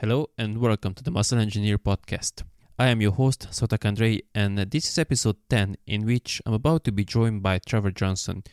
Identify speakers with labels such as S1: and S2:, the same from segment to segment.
S1: Hello and welcome to the Muscle Engineer podcast. I am your host, Sotak Andrei, and this is episode 10, in which I'm about to be joined by Trevor Johnson.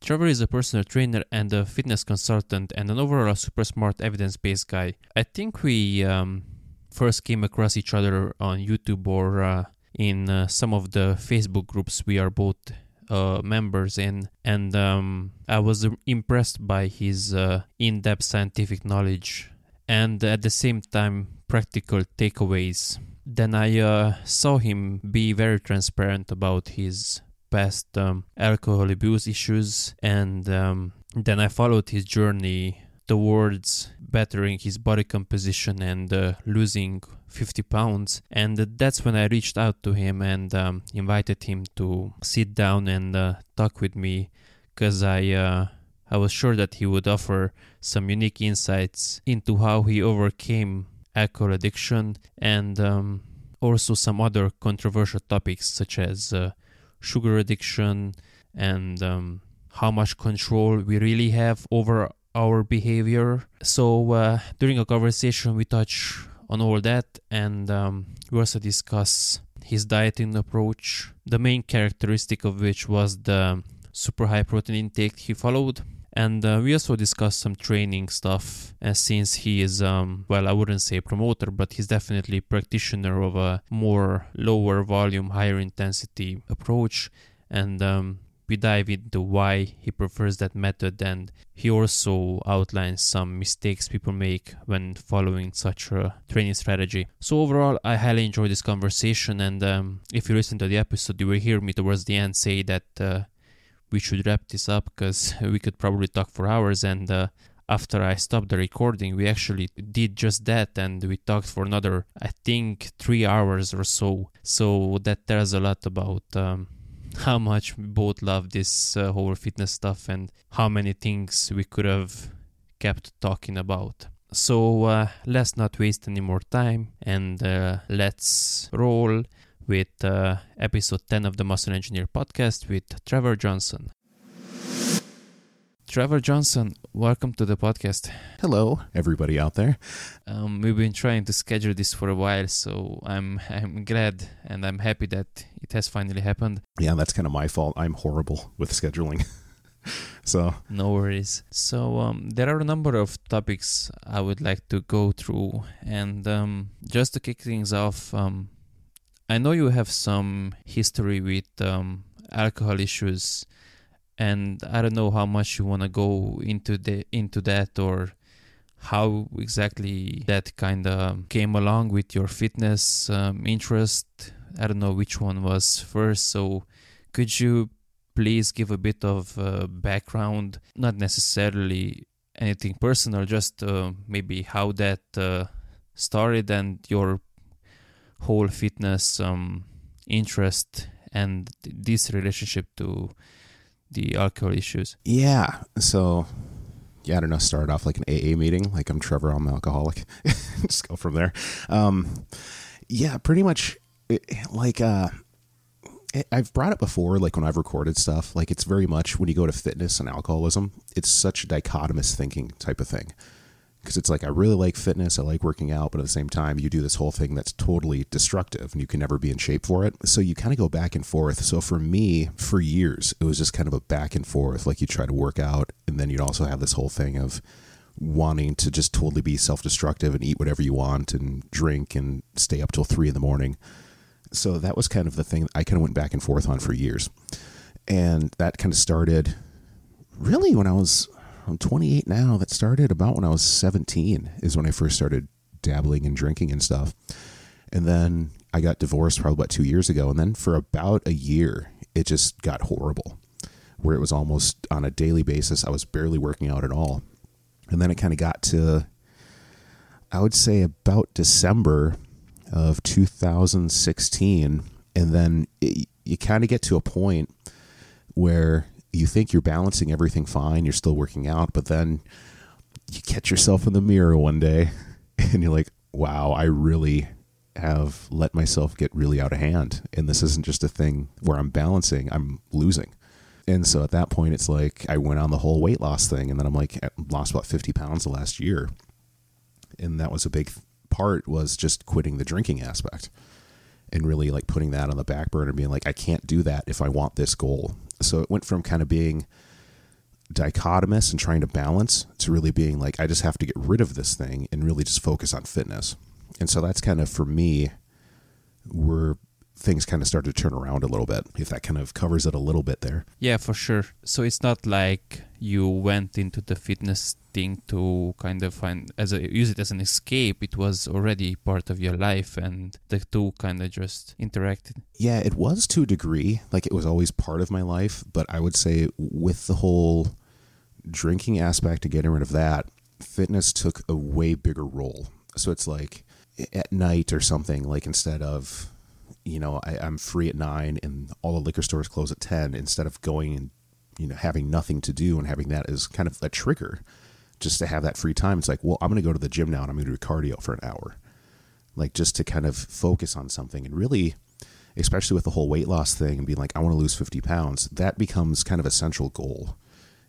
S1: Trevor is a personal trainer and a fitness consultant and an overall super smart evidence based guy. I think we um, first came across each other on YouTube or uh, in uh, some of the Facebook groups we are both uh, members in, and um, I was impressed by his uh, in depth scientific knowledge and at the same time practical takeaways. Then I uh, saw him be very transparent about his past um, alcohol abuse issues, and um, then I followed his journey towards bettering his body composition and uh, losing 50 pounds. And that's when I reached out to him and um, invited him to sit down and uh, talk with me because I uh, I was sure that he would offer some unique insights into how he overcame alcohol addiction and um, also some other controversial topics such as uh, sugar addiction and um, how much control we really have over our behavior. So uh, during a conversation, we touch on all that and um, we also discuss his dieting approach, the main characteristic of which was the super high protein intake he followed and uh, we also discussed some training stuff uh, since he is um, well i wouldn't say promoter but he's definitely practitioner of a more lower volume higher intensity approach. And um, we dive into why he prefers that method and he also outlines some mistakes people make when following such a training strategy. So overall i highly enjoyed this conversation and um, if you listen to the episode you will hear me towards the end say that uh, we should wrap this up because we could probably talk for hours. And uh, after I stopped the recording, we actually did just that and we talked for another, I think, three hours or so. So that tells a lot about. Um, how much we both love this uh, whole fitness stuff and how many things we could have kept talking about. So uh, let's not waste any more time and uh, let's roll with uh, episode 10 of the Muscle Engineer podcast with Trevor Johnson. Trevor Johnson, welcome to the podcast.
S2: Hello, everybody out there.
S1: Um, we've been trying to schedule this for a while, so I'm I'm glad and I'm happy that it has finally happened.
S2: Yeah, that's kind of my fault. I'm horrible with scheduling. so
S1: no worries. So um, there are a number of topics I would like to go through, and um, just to kick things off, um, I know you have some history with um, alcohol issues, and I don't know how much you want to go into the into that or how exactly that kind of came along with your fitness um, interest. I don't know which one was first, so could you please give a bit of uh, background, not necessarily anything personal, just uh, maybe how that uh, started and your whole fitness um, interest and this relationship to the alcohol issues?
S2: Yeah. So, yeah, I don't know. Start off like an AA meeting, like I'm Trevor, I'm an alcoholic. Just go from there. Um, yeah, pretty much like, uh, I've brought it before, like when I've recorded stuff, like it's very much when you go to fitness and alcoholism, it's such a dichotomous thinking type of thing because it's like I really like fitness, I like working out, but at the same time, you do this whole thing that's totally destructive and you can never be in shape for it. So you kind of go back and forth. So for me, for years, it was just kind of a back and forth. Like you try to work out, and then you'd also have this whole thing of wanting to just totally be self destructive and eat whatever you want and drink and stay up till three in the morning. So that was kind of the thing I kind of went back and forth on for years. And that kind of started really when I was I'm 28 now. That started about when I was 17, is when I first started dabbling and drinking and stuff. And then I got divorced probably about two years ago. And then for about a year, it just got horrible, where it was almost on a daily basis. I was barely working out at all. And then it kind of got to, I would say, about December of 2016. And then it, you kind of get to a point where you think you're balancing everything fine, you're still working out, but then you catch yourself in the mirror one day and you're like, wow, I really have let myself get really out of hand. And this isn't just a thing where I'm balancing, I'm losing. And so at that point, it's like I went on the whole weight loss thing. And then I'm like, I lost about 50 pounds the last year. And that was a big part was just quitting the drinking aspect and really like putting that on the back burner being like, I can't do that if I want this goal. So it went from kind of being dichotomous and trying to balance to really being like, I just have to get rid of this thing and really just focus on fitness. And so that's kind of for me where things kind of started to turn around a little bit, if that kind of covers it a little bit there.
S1: Yeah, for sure. So it's not like you went into the fitness thing to kind of find as a use it as an escape. It was already part of your life, and the two kind of just interacted.
S2: Yeah, it was to a degree. Like it was always part of my life, but I would say with the whole drinking aspect and getting rid of that, fitness took a way bigger role. So it's like at night or something, like instead of, you know, I, am free at nine and all the liquor stores close at 10, instead of going and, you know, having nothing to do and having that as kind of a trigger just to have that free time, it's like, well, I'm going to go to the gym now and I'm going to do cardio for an hour. Like just to kind of focus on something and really, especially with the whole weight loss thing and being like, I want to lose 50 pounds, that becomes kind of a central goal.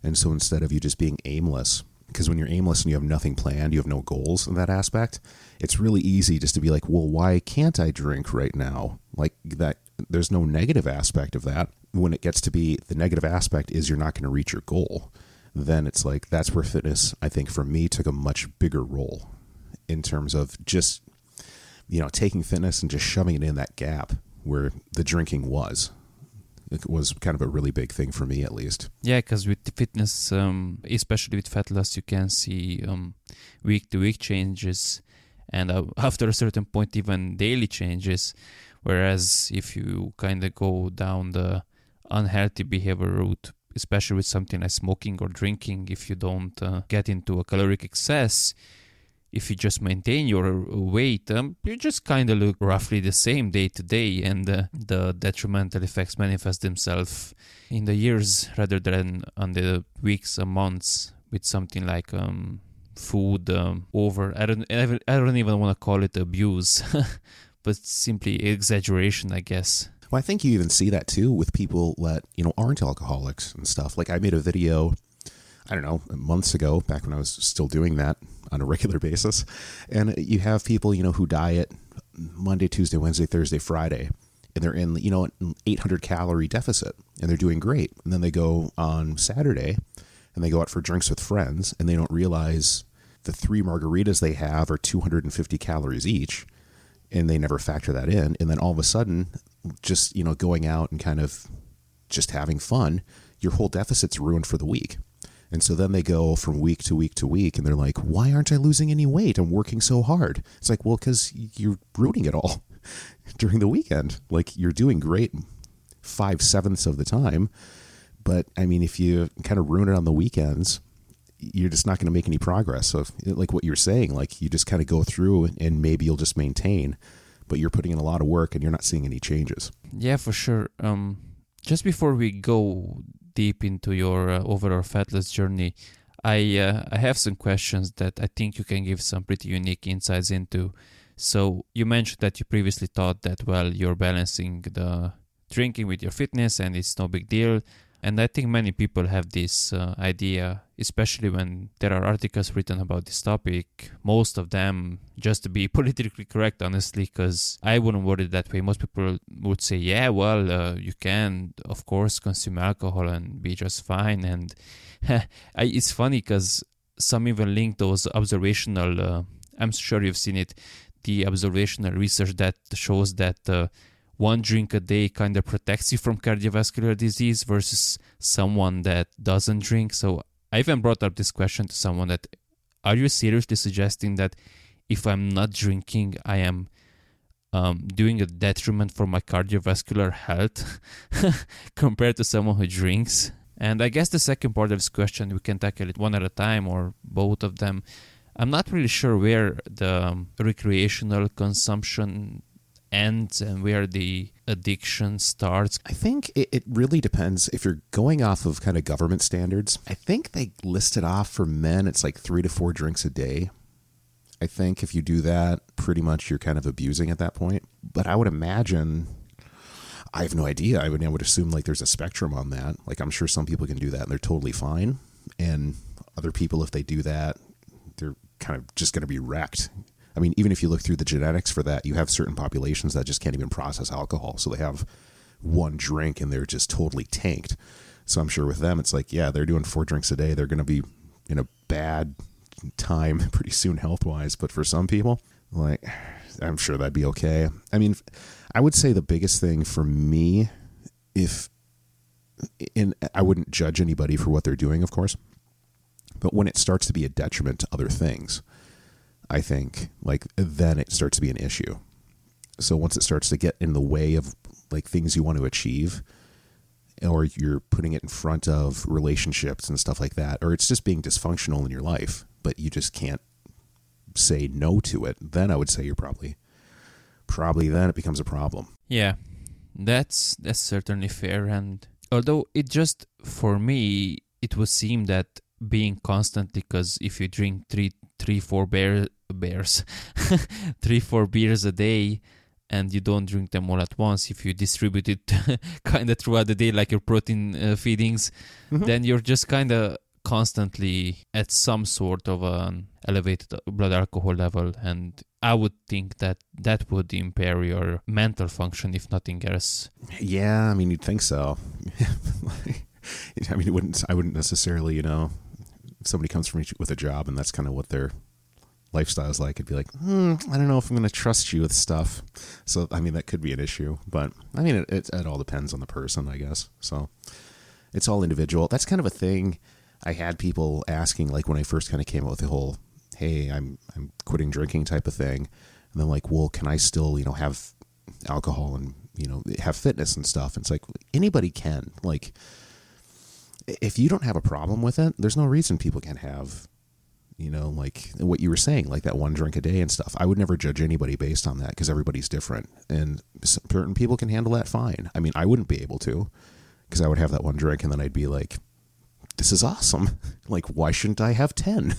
S2: And so instead of you just being aimless, because when you're aimless and you have nothing planned, you have no goals in that aspect, it's really easy just to be like, well, why can't I drink right now? Like that, there's no negative aspect of that. When it gets to be the negative aspect is you're not going to reach your goal, then it's like that's where fitness, I think, for me, took a much bigger role in terms of just, you know, taking fitness and just shoving it in that gap where the drinking was. It was kind of a really big thing for me at least.
S1: Yeah because with fitness um, especially with fat loss you can see um, week to week changes and uh, after a certain point even daily changes whereas if you kind of go down the unhealthy behavior route especially with something like smoking or drinking if you don't uh, get into a caloric excess if you just maintain your weight, um, you just kind of look roughly the same day to day, and uh, the detrimental effects manifest themselves in the years rather than on the weeks and months with something like um, food um, over. I don't, I don't even want to call it abuse, but simply exaggeration, I guess.
S2: Well, I think you even see that too with people that you know aren't alcoholics and stuff. Like I made a video I don't know, months ago, back when I was still doing that on a regular basis. And you have people, you know, who diet Monday, Tuesday, Wednesday, Thursday, Friday, and they're in, you know, an 800 calorie deficit and they're doing great. And then they go on Saturday and they go out for drinks with friends and they don't realize the three margaritas they have are 250 calories each and they never factor that in. And then all of a sudden, just, you know, going out and kind of just having fun, your whole deficit's ruined for the week. And so then they go from week to week to week and they're like, why aren't I losing any weight? I'm working so hard. It's like, well, because you're ruining it all during the weekend. Like you're doing great five sevenths of the time. But I mean, if you kind of ruin it on the weekends, you're just not going to make any progress. So, like what you're saying, like you just kind of go through and maybe you'll just maintain, but you're putting in a lot of work and you're not seeing any changes.
S1: Yeah, for sure. Um, just before we go deep into your uh, overall fat loss journey, I uh, I have some questions that I think you can give some pretty unique insights into. So you mentioned that you previously thought that well you're balancing the drinking with your fitness and it's no big deal. And I think many people have this uh, idea, especially when there are articles written about this topic. Most of them, just to be politically correct, honestly, because I wouldn't word it that way. Most people would say, yeah, well, uh, you can, of course, consume alcohol and be just fine. And it's funny because some even link those observational, uh, I'm sure you've seen it, the observational research that shows that uh, one drink a day kind of protects you from cardiovascular disease versus someone that doesn't drink. So I even brought up this question to someone that are you seriously suggesting that if I'm not drinking, I am um, doing a detriment for my cardiovascular health compared to someone who drinks? And I guess the second part of this question, we can tackle it one at a time or both of them. I'm not really sure where the um, recreational consumption ends and where the addiction starts?
S2: I think it, it, really depends. If you're going off of kind of government standards, I think they listed off for men, it's like three to four drinks a day. I think if you do that, pretty much you're kind of abusing at that point. But I would imagine, I have no idea. I would, I would assume like there's a spectrum on that. Like I'm sure some people can do that and they're totally fine. And other people, if they do that, they're kind of just going to be wrecked I mean, even if you look through the genetics for that, you have certain populations that just can't even process alcohol. So they have one drink and they're just totally tanked. So I'm sure with them, it's like, yeah, they're doing four drinks a day. They're going to be in a bad time pretty soon health wise. But for some people, like, I'm sure that'd be okay. I mean, I would say the biggest thing for me, if, and I wouldn't judge anybody for what they're doing, of course, but when it starts to be a detriment to other things, I think, like, then it starts to be an issue. So once it starts to get in the way of like things you want to achieve, or you're putting it in front of relationships and stuff like that, or it's just being dysfunctional in your life, but you just can't say no to it, then I would say you're probably probably then it becomes a problem.
S1: Yeah, that's that's certainly fair. And although it just for me, it would seem that being constantly, because if you drink three, three, four bear, bears, three, four beers a day, and you don't drink them all at once, if you distribute it kind of throughout the day, like your protein uh, feedings, mm-hmm. then you're just kind of constantly at some sort of an elevated blood alcohol level and i would think that that would impair your mental function if nothing else.
S2: Yeah i mean you'd think so. I mean it wouldn't i wouldn't necessarily you know if somebody comes from with a job and that's kind of what their lifestyle is like it'd be like hmm, i don't know if i'm going to trust you with stuff so i mean that could be an issue but i mean it, it, it all depends on the person i guess so it's all individual that's kind of a thing I had people asking, like when I first kind of came out with the whole, "Hey, I'm I'm quitting drinking" type of thing, and then like, "Well, can I still you know have alcohol and you know have fitness and stuff?" And it's like anybody can. Like, if you don't have a problem with it, there's no reason people can't have, you know, like what you were saying, like that one drink a day and stuff. I would never judge anybody based on that because everybody's different, and certain people can handle that fine. I mean, I wouldn't be able to because I would have that one drink and then I'd be like this is awesome. Like, why shouldn't I have 10?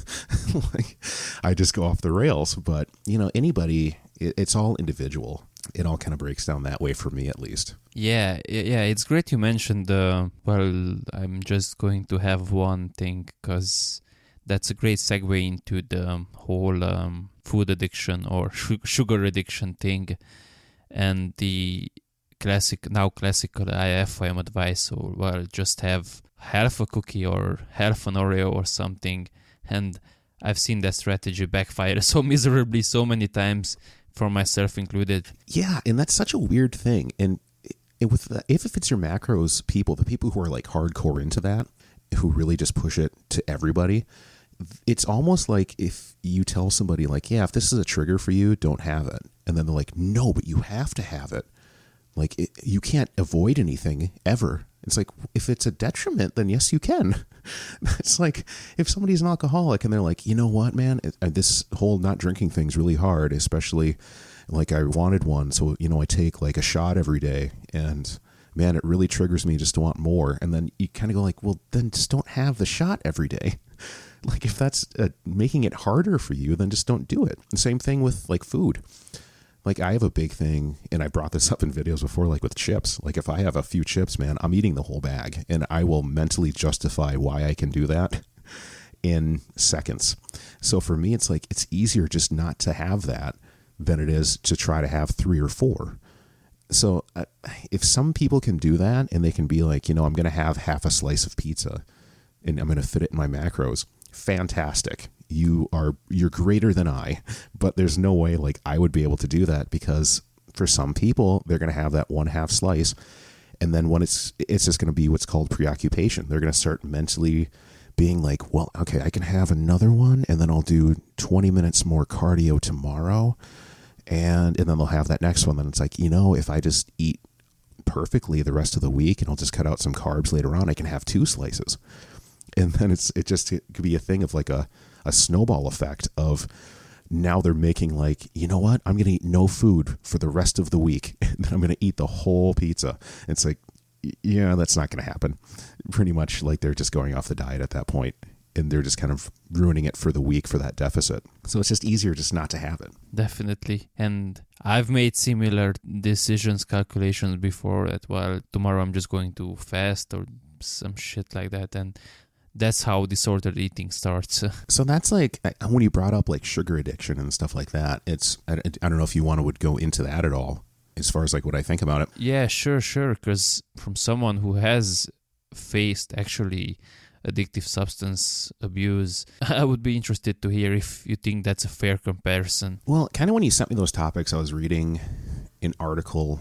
S2: like, I just go off the rails. But, you know, anybody, it, it's all individual. It all kind of breaks down that way for me, at least.
S1: Yeah, yeah, it's great you mentioned, uh, well, I'm just going to have one thing because that's a great segue into the whole um, food addiction or sugar addiction thing and the classic now classical IIFYM advice so well just have half a cookie or half an Oreo or something. And I've seen that strategy backfire so miserably so many times for myself included.
S2: Yeah, and that's such a weird thing. And it, with the, if it fits your macros people, the people who are like hardcore into that, who really just push it to everybody, it's almost like if you tell somebody like, "Yeah, if this is a trigger for you, don't have it," and then they're like, "No, but you have to have it." Like it, you can't avoid anything ever. It's like if it's a detriment, then yes, you can. it's like if somebody's an alcoholic and they're like, you know what, man, this whole not drinking thing's really hard, especially like I wanted one, so you know I take like a shot every day, and man, it really triggers me just to want more. And then you kind of go like, well, then just don't have the shot every day. like if that's uh, making it harder for you, then just don't do it. Same thing with like food like I have a big thing, and I brought this up in videos before, like with chips. Like if I have a few chips, man, I'm eating the whole bag, and I will mentally justify why I can do that in seconds. So for me, it's like it's easier just not to have that than it is to try to have three or four. So uh, if some people can do that and they can be like, you know, I'm going to have half a slice of pizza and I'm going to fit it in my macros, fantastic you are you're greater than I, but there's no way like I would be able to do that because for some people they're going to have that one half slice and then when it's it's just going to be what's called preoccupation. They're going to start mentally being like, "Well, okay, I can have another one and then I'll do 20 minutes more cardio tomorrow." And and then they'll have that next one then it's like, "You know, if I just eat perfectly the rest of the week and I'll just cut out some carbs later on, I can have two slices." And then it's it just it could be a thing of like a a snowball effect of now they're making like, you know what? I'm to eat no food for the rest of the week. And then I'm to eat the whole pizza. It's like, yeah, that's not to happen. Pretty much like they're just going off the diet at that point and they're just kind of ruining it for the week for that deficit. So it's just easier just not to have it.
S1: Definitely. And I've made similar decisions, calculations before that, well, tomorrow I'm just going to fast or some shit like that. And that's how disordered eating starts.
S2: So that's like when you brought up like sugar addiction and stuff like that. It's I, I don't know if you want to would go into that at all as far as like what I think about it.
S1: Yeah, sure, sure. Because from someone who has faced actually addictive substance abuse, I would be interested to hear if you think that's a fair comparison.
S2: Well, kind of when you sent me those topics, I was reading an article,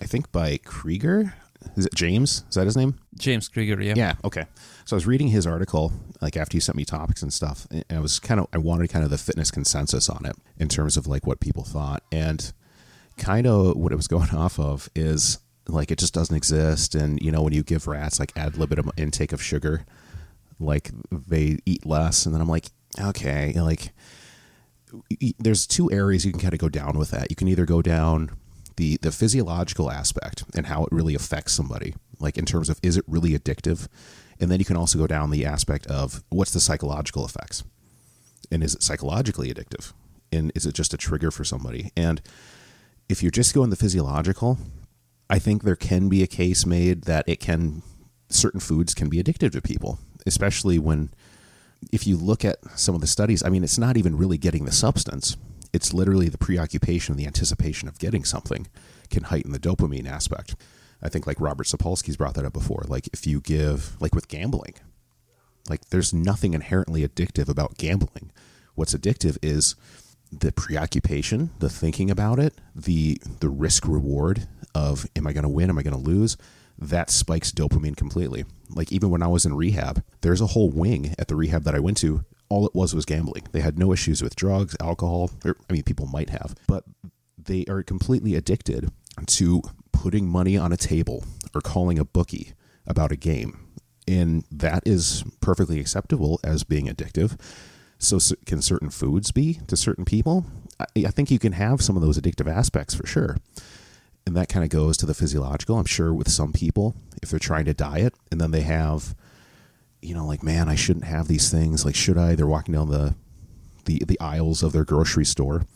S2: I think by Krieger. Is it James? Is that his name?
S1: James Krieger, yeah.
S2: Yeah. Okay. So I was reading his article, like after you sent me topics and stuff, and I was kind of I wanted kind of the fitness consensus on it in terms of like what people thought, and kind of what it was going off of is like it just doesn't exist, and you know when you give rats like ad libitum intake of sugar, like they eat less, and then I'm like, okay, like there's two areas you can kind of go down with that. You can either go down the the physiological aspect and how it really affects somebody, like in terms of is it really addictive, and then you can also go down the aspect of what's the psychological effects, and is it psychologically addictive, and is it just a trigger for somebody? And if you're just going the physiological, I think there can be a case made that it can certain foods can be addictive to people, especially when if you look at some of the studies, I mean, it's not even really getting the substance. It's literally the preoccupation, the anticipation of getting something can heighten the dopamine aspect. I think like Robert Sapolsky's brought that up before. Like if you give, like with gambling, like there's nothing inherently addictive about gambling. What's addictive is the preoccupation, the thinking about it, the the risk reward of am I going to win, am I going to lose? That spikes dopamine completely. Like even when I was in rehab, there's a whole wing at the rehab that I went to. All it was was gambling. They had no issues with drugs, alcohol. Or, I mean, people might have, but they are completely addicted to putting money on a table or calling a bookie about a game. And that is perfectly acceptable as being addictive. So, can certain foods be to certain people? I, think you can have some of those addictive aspects for sure. And that kind of goes to the physiological. I'm sure with some people, if they're trying to diet and then they have, you know, like, man, I shouldn't have these things. Like, should I? They're walking down the, the, the aisles of their grocery store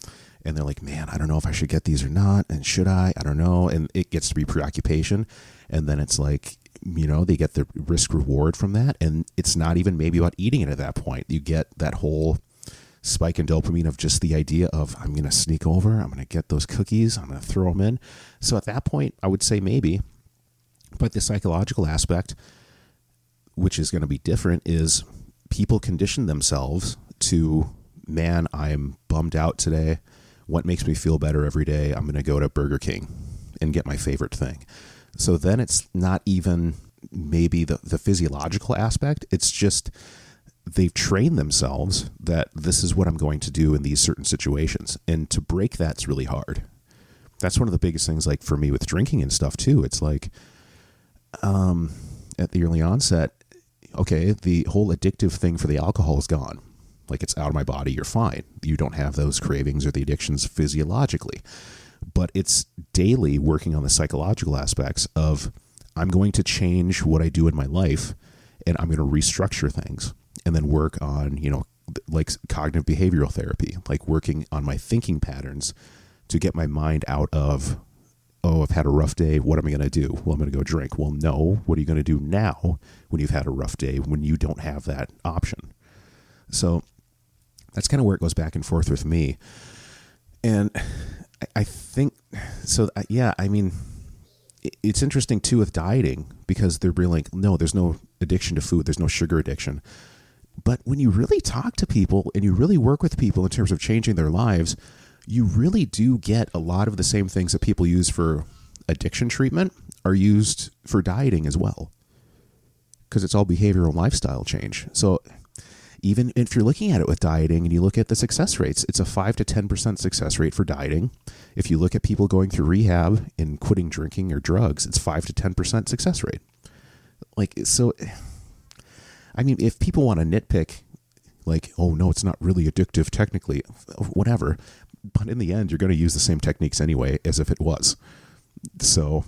S2: and they're like, man, I don't know if I should get these or not. And should I? I don't know. And it gets to be preoccupation. And then it's like, you know, they get the risk reward from that. And it's not even maybe about eating it at that point. You get that whole spike in dopamine of just the idea of, I'm going to sneak over, I'm going to get those cookies, I'm going to throw them in. So at that point, I would say maybe. But the psychological aspect, which is going to be different, is people condition themselves to, man, I'm bummed out today. What makes me feel better every day? I'm going to go to Burger King and get my favorite thing. So then it's not even maybe the, the physiological aspect. It's just they've trained themselves that this is what I'm going to do in these certain situations. And to break that's really hard. That's one of the biggest things, like for me with drinking and stuff too. It's like, um, at the early onset, okay, the whole addictive thing for the alcohol is gone. Like it's out of my body, you're fine. You don't have those cravings or the addictions physiologically but it's daily working on the psychological aspects of I'm going to change what I do in my life and I'm going to restructure things and then work on, you know, like cognitive behavioral therapy, like working on my thinking patterns to get my mind out of, oh, I've had a rough day. What am I going to do? Well, I'm going to go drink. Well, no. What are you going to do now when you've had a rough day when you don't have that option? So that's kind of where it goes back and forth with me. And I think so. Uh, yeah, I mean, it's interesting too with dieting because they're really like, no, there's no addiction to food, there's no sugar addiction. But when you really talk to people and you really work with people in terms of changing their lives, you really do get a lot of the same things that people use for addiction treatment are used for dieting as well. Because it's all behavioral lifestyle change. So even if you're looking at it with dieting and you look at the success rates, it's a 5 to 10% success rate for dieting. If you look at people going through rehab and quitting drinking or drugs, it's 5 to 10% success rate. Like, so, I mean, if people want to nitpick, like, oh, no, it's not really addictive technically, whatever. But in the end, you're going to use the same techniques anyway as if it was. So,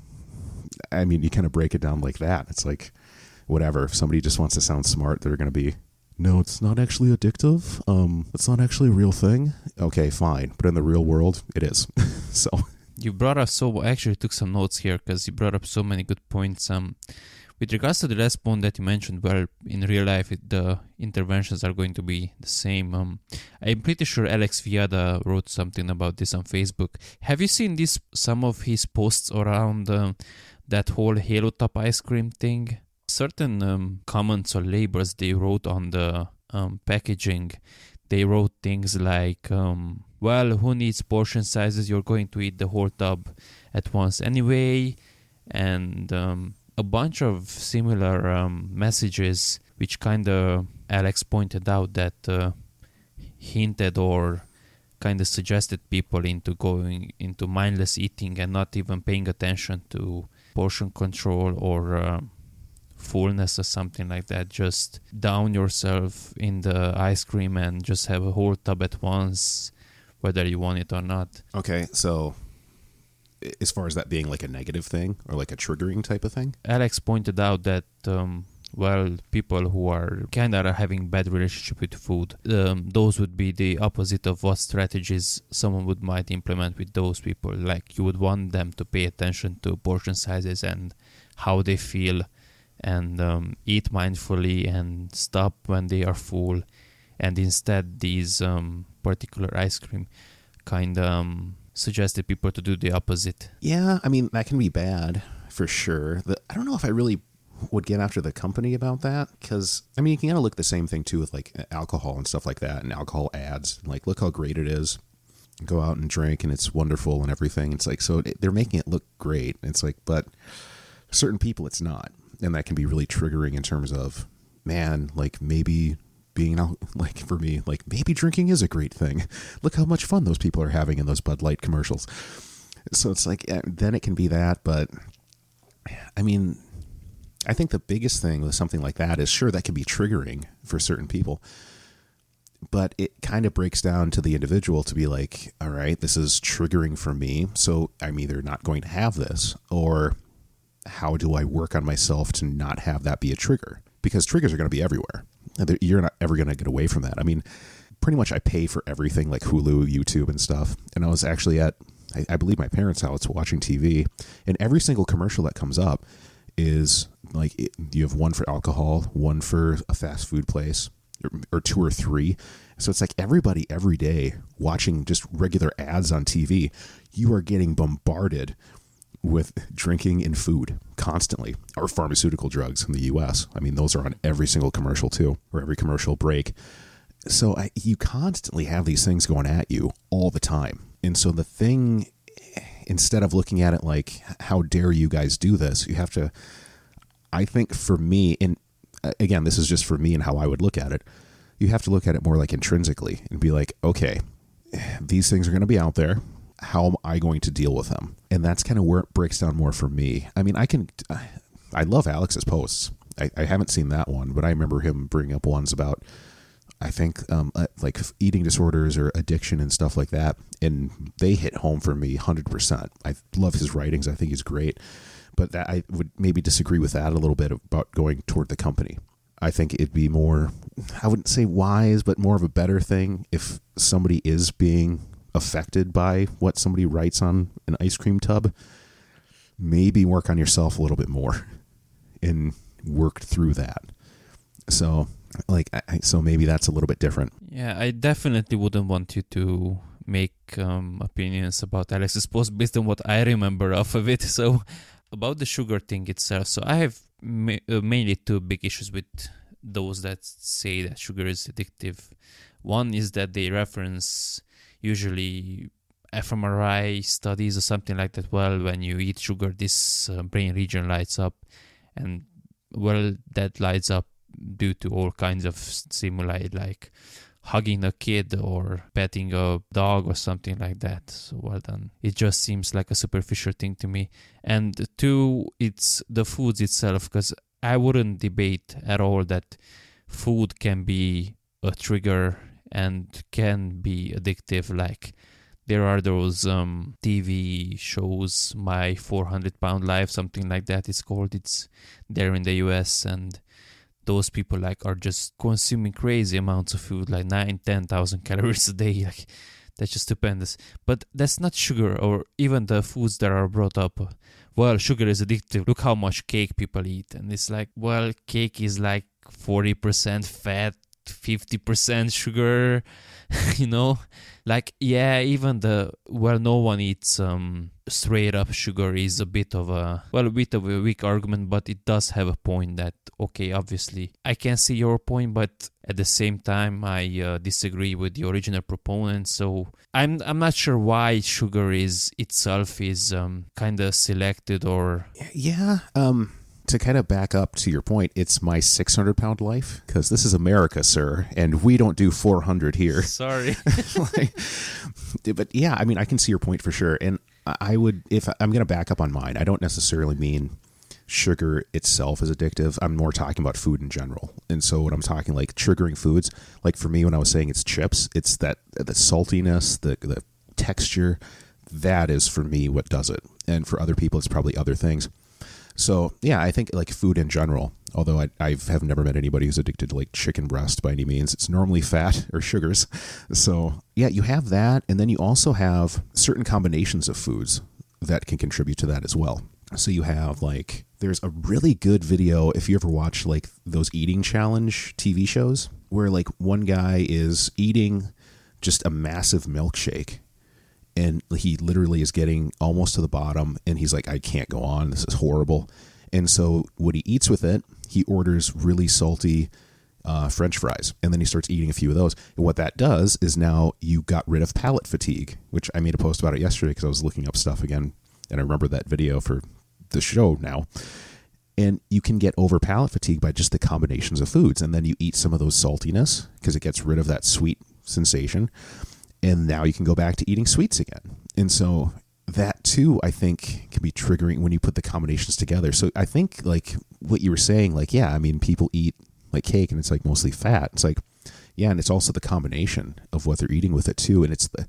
S2: I mean, you kind of break it down like that. It's like, whatever. If somebody just wants to sound smart, they're going to be no, it's not actually addictive. Um, it's not actually a real thing. Okay, fine. But in the real world, it is. so
S1: you brought up so I actually took some notes here because you brought up so many good points. Um, With regards to the last point that you mentioned, well, in real life, it, the interventions are going to be the same. Um, I'm pretty sure Alex Viada wrote something about this on Facebook. Have you seen this? Some of his posts around um, that whole Halo Top ice cream thing. Certain um, comments or labels they wrote on the um, packaging, they wrote things like, um, "Well, who needs portion sizes? You're going to eat the whole tub at once anyway," and a bunch of similar um, messages, which kind of Alex pointed out that uh, hinted or kind of suggested people into going into mindless eating and not even paying attention to portion control or uh, fullness or something like that. Just down yourself in the ice cream and just have a whole tub at once, whether you want it or not.
S2: Okay, so as far as that being like a negative thing or like a triggering type of thing?
S1: Alex pointed out that um, well, people who are kind of having bad relationship with food, um, those would be the opposite of what strategies someone would might implement with those people. Like you would want them to pay attention to portion sizes and how they feel, and um, eat mindfully and stop when they are full, and instead these um, particular ice cream kind of um, suggested people to do the opposite.
S2: Yeah, I mean that can be bad for sure. The, I don't know if I really would get after the company about that because I mean you can kind of look the same thing too with like alcohol and stuff like that and alcohol ads. Like look how great it is. Go out and drink and it's wonderful and everything. It's like so it, they're making it look great. It's like but certain people it's not, and that can be really triggering in terms of man like maybe being out like for me like maybe drinking is a great thing. Look how much fun those people are having in those bud light commercials. So it's like eh, then it can be that but i mean i think the biggest thing with something like that is sure that can be triggering for certain people but it kind of breaks down to the individual to be like all right this is triggering for me so i'm either not going to have this or how do i work on myself to not have that be a trigger? Because triggers are going to be everywhere you're not ever going to get away from that. I mean, pretty much I pay for everything like Hulu, YouTube, and stuff. And I was actually at, I, I believe, my parents' house watching TV, and every single commercial that comes up is like it, you have one for alcohol, one for a fast food place, or, or two or three. So it's like everybody every day watching just regular ads on TV, you are getting bombarded with drinking and food constantly, or pharmaceutical drugs in the US. I mean, those are on every single commercial too, or every commercial break. So I, you constantly have these things going at you all the time. And so the thing, instead of looking at it like, how dare you guys do this, you have to, I think for me, and uh, again, this is just for me and how I would look at it, you have to look at it more like intrinsically and be like, okay, these things are going to be out there how am I going to deal with them? And that's kind of where it breaks down more for me. I mean, I can, I love Alex's posts. I, I haven't seen that one, but I remember him bringing up ones about, I think, um, uh, like eating disorders or addiction and stuff like that. And they hit home for me 100%. I love his writings. I think he's great. But that I would maybe disagree with that a little bit about going toward the company. I think it'd be more, I wouldn't say wise, but more of a better thing if somebody is being affected by what somebody writes on an ice cream tub, maybe work on yourself a little bit more and work through that. So, like, I, so maybe that's a little bit different.
S1: Yeah, I definitely wouldn't want you to make um, opinions about Alex's post based on what I remember off of it. So, about the sugar thing itself, so I have ma- uh, mainly two big issues with those that say that sugar is addictive. One is that they reference usually fMRI studies or something like that. Well, when you eat sugar, this uh, brain region lights up, and well, that lights up due to all kinds of stimuli like hugging a kid or petting a dog or something like that. So well done. It just seems like a superficial thing to me. And two, it's the foods itself because I wouldn't debate at all that food can be a trigger and can be addictive. Like there are those um, TV shows, My 400 Pound Life, something like that. It's called. It's there in the US, and those people like are just consuming crazy amounts of food, like nine, ten thousand calories a day. Like that's just stupendous. But that's not sugar or even the foods that are brought up well, sugar is addictive. Look how much cake people eat. And it's like, well, cake is like 40% fat, 50% sugar, you know? Like, yeah, even the, well, no one eats um, straight up sugar is a bit of a, well, a bit of a weak argument, but it does have a point that, okay, obviously, I can see your point, but at the same time, I uh, disagree with the original proponent. So I'm, I'm not sure why sugar is itself is um, kind of selected or.
S2: Yeah. Um, to kind of back up to your point, it's my 600 pound life because this is America, sir, and we don't do 400 here.
S1: Sorry.
S2: like, but yeah, I mean, I can see your point for sure. And I would, if I'm going to back up on mine, I don't necessarily mean sugar itself is addictive. I'm more talking about food in general. And so when I'm talking like triggering foods, like for me, when I was saying it's chips, it's that the saltiness, the, the texture, that is for me what does it. And for other people, it's probably other things. So yeah, I think like food in general. Although I I have never met anybody who's addicted to like chicken breast by any means. It's normally fat or sugars. So yeah, you have that, and then you also have certain combinations of foods that can contribute to that as well. So you have like there's a really good video if you ever watch like those eating challenge TV shows where like one guy is eating just a massive milkshake and he literally is getting almost to the bottom and he's like i can't go on. This is horrible. And so what he eats with it he orders really salty uh, french fries and then he starts eating a few of those. And what that does is now you got rid of palate fatigue which i made a post about it yesterday because i was looking up stuff again and i remember that video for the show now. And you can get over palate fatigue by just the combinations of foods and then you eat some of those saltiness because it gets rid of that sweet sensation and now you can go back to eating sweets again. And so that too, I think, can be triggering when you put the combinations together. So I think like what you were saying, like yeah, I mean, people eat like cake and it's like mostly fat. It's like yeah, and it's also the combination of what they're eating with it too, and it's the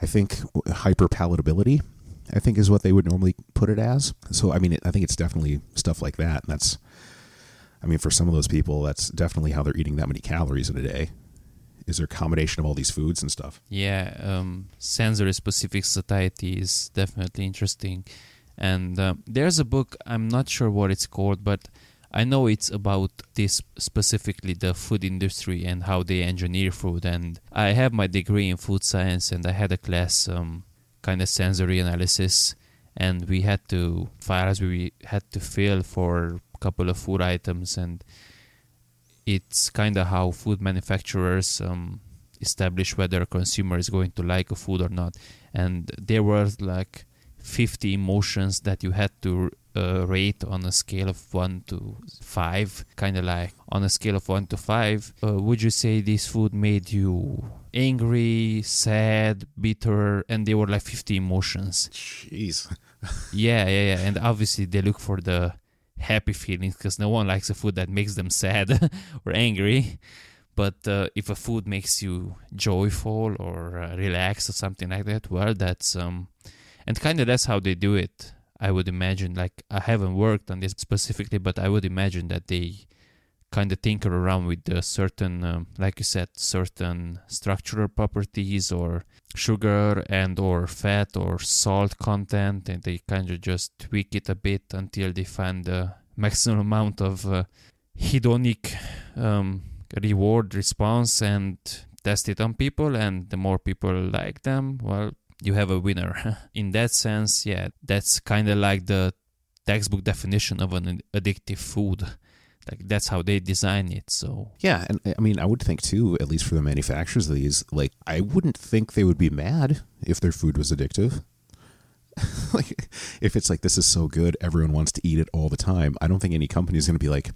S2: I think hyper palatability. I think is what they would normally put it as. So I mean, it, I think it's definitely stuff like that, and that's. I mean, for some of those people, that's definitely how they're eating that many calories in a day is there a combination of all these foods and stuff?
S1: Yeah, um, sensory specific satiety is definitely interesting. And uh, there's a book, I'm not sure what it's called, but I know it's about this specifically the food industry and how they engineer food. And I have my degree in food science, and I had a class um, kind of sensory analysis, and we had to files we had to fill for a couple of food items, and it's kind of how food manufacturers um, establish whether a consumer is going to like a food or not. And there were like 50 emotions that you had to uh, rate on a scale of 1 to 5 kind of like on a scale of 1 to 5 uh, would you say this food made you angry sad bitter? And they were like 50 emotions.
S2: Jeez.
S1: Yeah yeah yeah. And obviously they look for the happy feelings because no one likes a food that makes them sad or angry. But uh, if a food makes you joyful or uh, relaxed or something like that, well, that's um, and kind of that's how they do it. I would imagine. Like I haven't worked on this specifically, but I would imagine that they kind of tinker around with certain, um, like you said, certain structural properties or sugar and or fat or salt content, and they kind of just tweak it a bit until they find the maximum amount of uh, hedonic um, reward response and test it on people. And the more people like them, well, you have a winner. In that sense, yeah, that's kind of like the textbook definition of an addictive food like that's how they design it so.
S2: Yeah and i mean i would think too at least for the manufacturers of these like i wouldn't think they would be mad if their food was addictive. Like if it's like this is so good everyone wants to eat it all the time i don't think any company is going to be like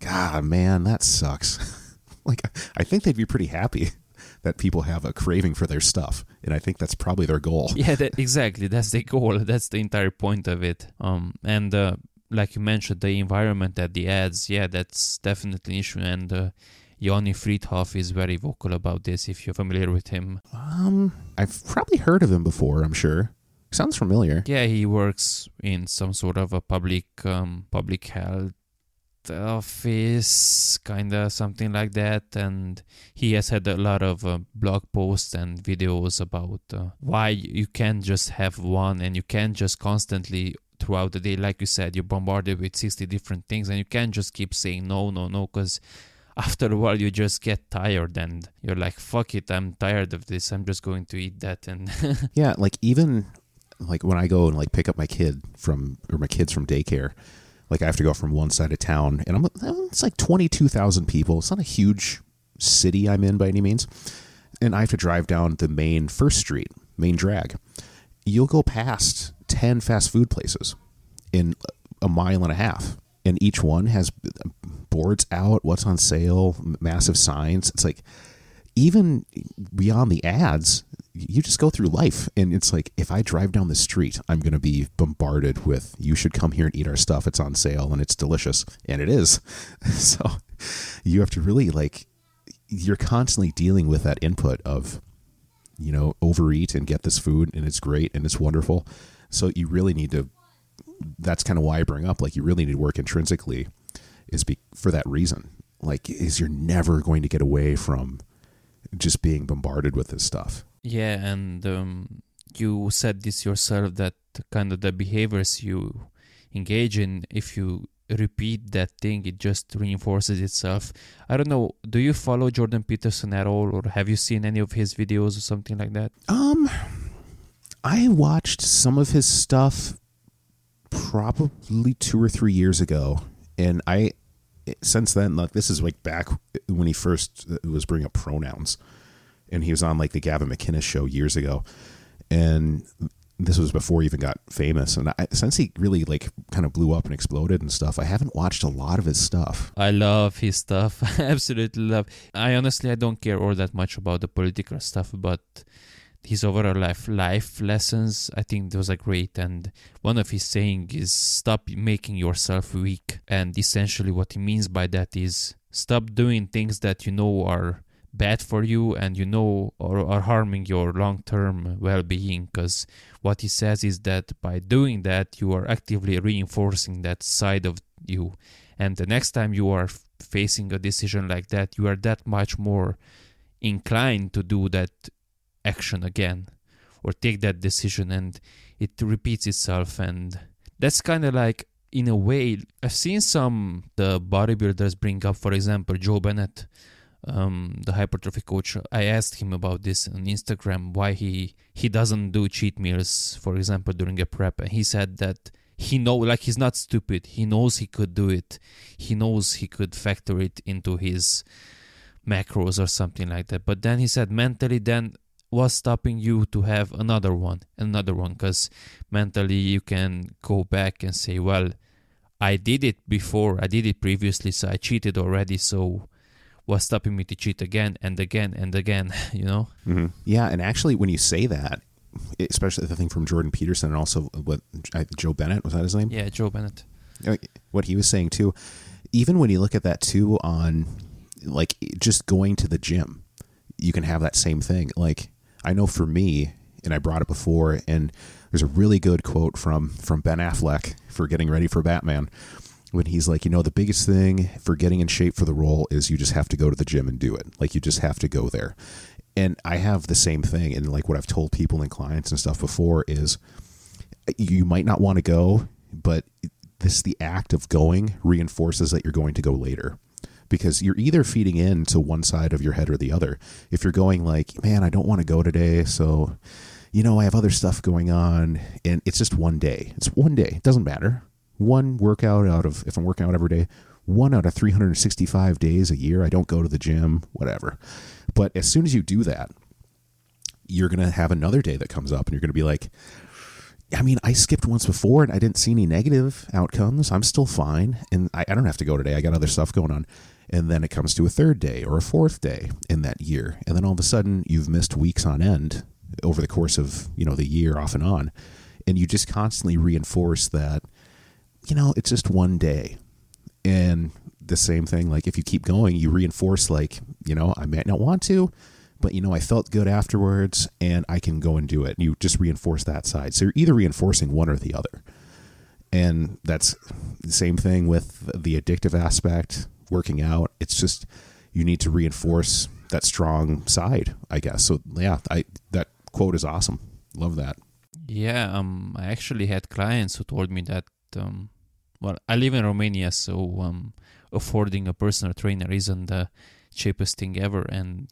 S2: god man that sucks. Like i think they'd be pretty happy that people have a craving for their stuff and i think that's probably their goal.
S1: Yeah that, exactly that's the goal that's the entire point of it. Um and uh like you mentioned, the environment that the ads, yeah, that's definitely an issue. And uh, Yoni Freedhoff is very vocal about this. If you're familiar with him,
S2: um, I've probably heard of him before. I'm sure. Sounds familiar.
S1: Yeah, he works in some sort of a public um, public health office, kinda something like that. And he has had a lot of uh, blog posts and videos about uh, why you can't just have one and you can't just constantly throughout the day. Like you said, you're bombarded with 60 different things and you can't just keep saying no, no, no, because after a while you just get tired and you're like, fuck it, I'm tired of this. I'm just going to eat that. And
S2: yeah, like even like when I go and like pick up my kid from, or my kids from daycare, like I have to go from one side of town and I'm, it's like 22,000 people. It's not a huge city I'm in by any means. And I have to drive down the main first street, main drag. You'll go past 10 fast food places in a mile and a half. And each one has boards out, what's on sale, massive signs. It's like, even beyond the ads, you just go through life. And it's like, if I drive down the street, I'm going to be bombarded with, you should come here and eat our stuff. It's on sale and it's delicious. And it is. So you have to really like, you're constantly dealing with that input of, you know, overeat and get this food and it's great and it's wonderful. So you really need to. That's kind of why I bring up like you really need to work intrinsically, is be for that reason. Like, is you're never going to get away from just being bombarded with this stuff.
S1: Yeah, and um, you said this yourself that kind of the behaviors you engage in, if you repeat that thing, it just reinforces itself. I don't know. Do you follow Jordan Peterson at all, or have you seen any of his videos or something like that?
S2: Um, I watched some of his stuff probably two or three years ago, and I since then like this is like back when he first uh, was bringing up pronouns, and he was on like the Gavin McInnes show years ago, and this was before he even got famous and I, since he really like kind of blew up and exploded and stuff i haven't watched a lot of his stuff.
S1: I love his stuff. I absolutely love. I honestly i don't care all that much about the political stuff but his overall life life lessons i think those are great. And one of his saying is stop making yourself weak. And essentially what he means by that is stop doing things that you know are bad for you and you know are, are harming your long-term well-being. Because what he says is that by doing that you are actively reinforcing that side of you. And the next time you are facing a decision like that you are that much more inclined to do that action again or take that decision and it repeats itself and that's kind of like in a way i've seen some the bodybuilders bring up for example joe bennett um, the hypertrophy coach, I asked him about this on Instagram why he he doesn't do cheat meals, for example, during a prep, and he said that he know like he's not stupid. He knows he could do it. He knows he could factor it into his macros or something like that. But then he said mentally, then what's stopping you to have another one, another one? Because mentally you can go back and say, well, I did it before, I did it previously, so I cheated already, so was stopping me to cheat again and again and again, you know?
S2: Mm-hmm. Yeah, and actually, when you say that, especially the thing from Jordan Peterson and also what Joe Bennett was that his name?
S1: Yeah, Joe Bennett.
S2: What he was saying too, even when you look at that too on like just going to the gym, you can have that same thing. Like I know for me, and I brought it before, and there's a really good quote from from Ben Affleck for getting ready for Batman when he's like, you know, the biggest thing for getting in shape for the role is you just have to go to the gym and do it. Like you just have to go there. And I have the same thing. And like what I've told people and clients and stuff before is you might not want to go, but this the act of going reinforces that you're going to go later because you're either feeding into one side of your head or the other. If you're going like, man, I don't want to go today, so you know, I have other stuff going on and it's just one day. It's one day. It doesn't matter one workout out of if I'm working out every day, one out of 365 days a year, I don't go to the gym, whatever. But as soon as you do that, you're going to have another day that comes up and you're going to be like, I mean, I skipped once before and I didn't see any negative outcomes. I'm still fine. And I, I don't have to go today. I got other stuff going on. And then it comes to a third day or a fourth day in that year. And then all of a sudden you've missed weeks on end over the course of, you know, the year off and on. And you just constantly reinforce that you know, it's just one day. And the same thing, like if you keep going, you reinforce, like, you know, I might not want to, but, you know, I felt good afterwards and I can go and do it. And you just reinforce that side. So you're either reinforcing one or the other. And that's the same thing with the addictive aspect, working out. It's just, you need to reinforce that strong side, I guess. So, yeah, I, that quote is awesome. Love that
S1: Yeah, um, I actually had clients who told me that. Um, well, I live in Romania, so um, affording a personal trainer isn't the cheapest thing ever. And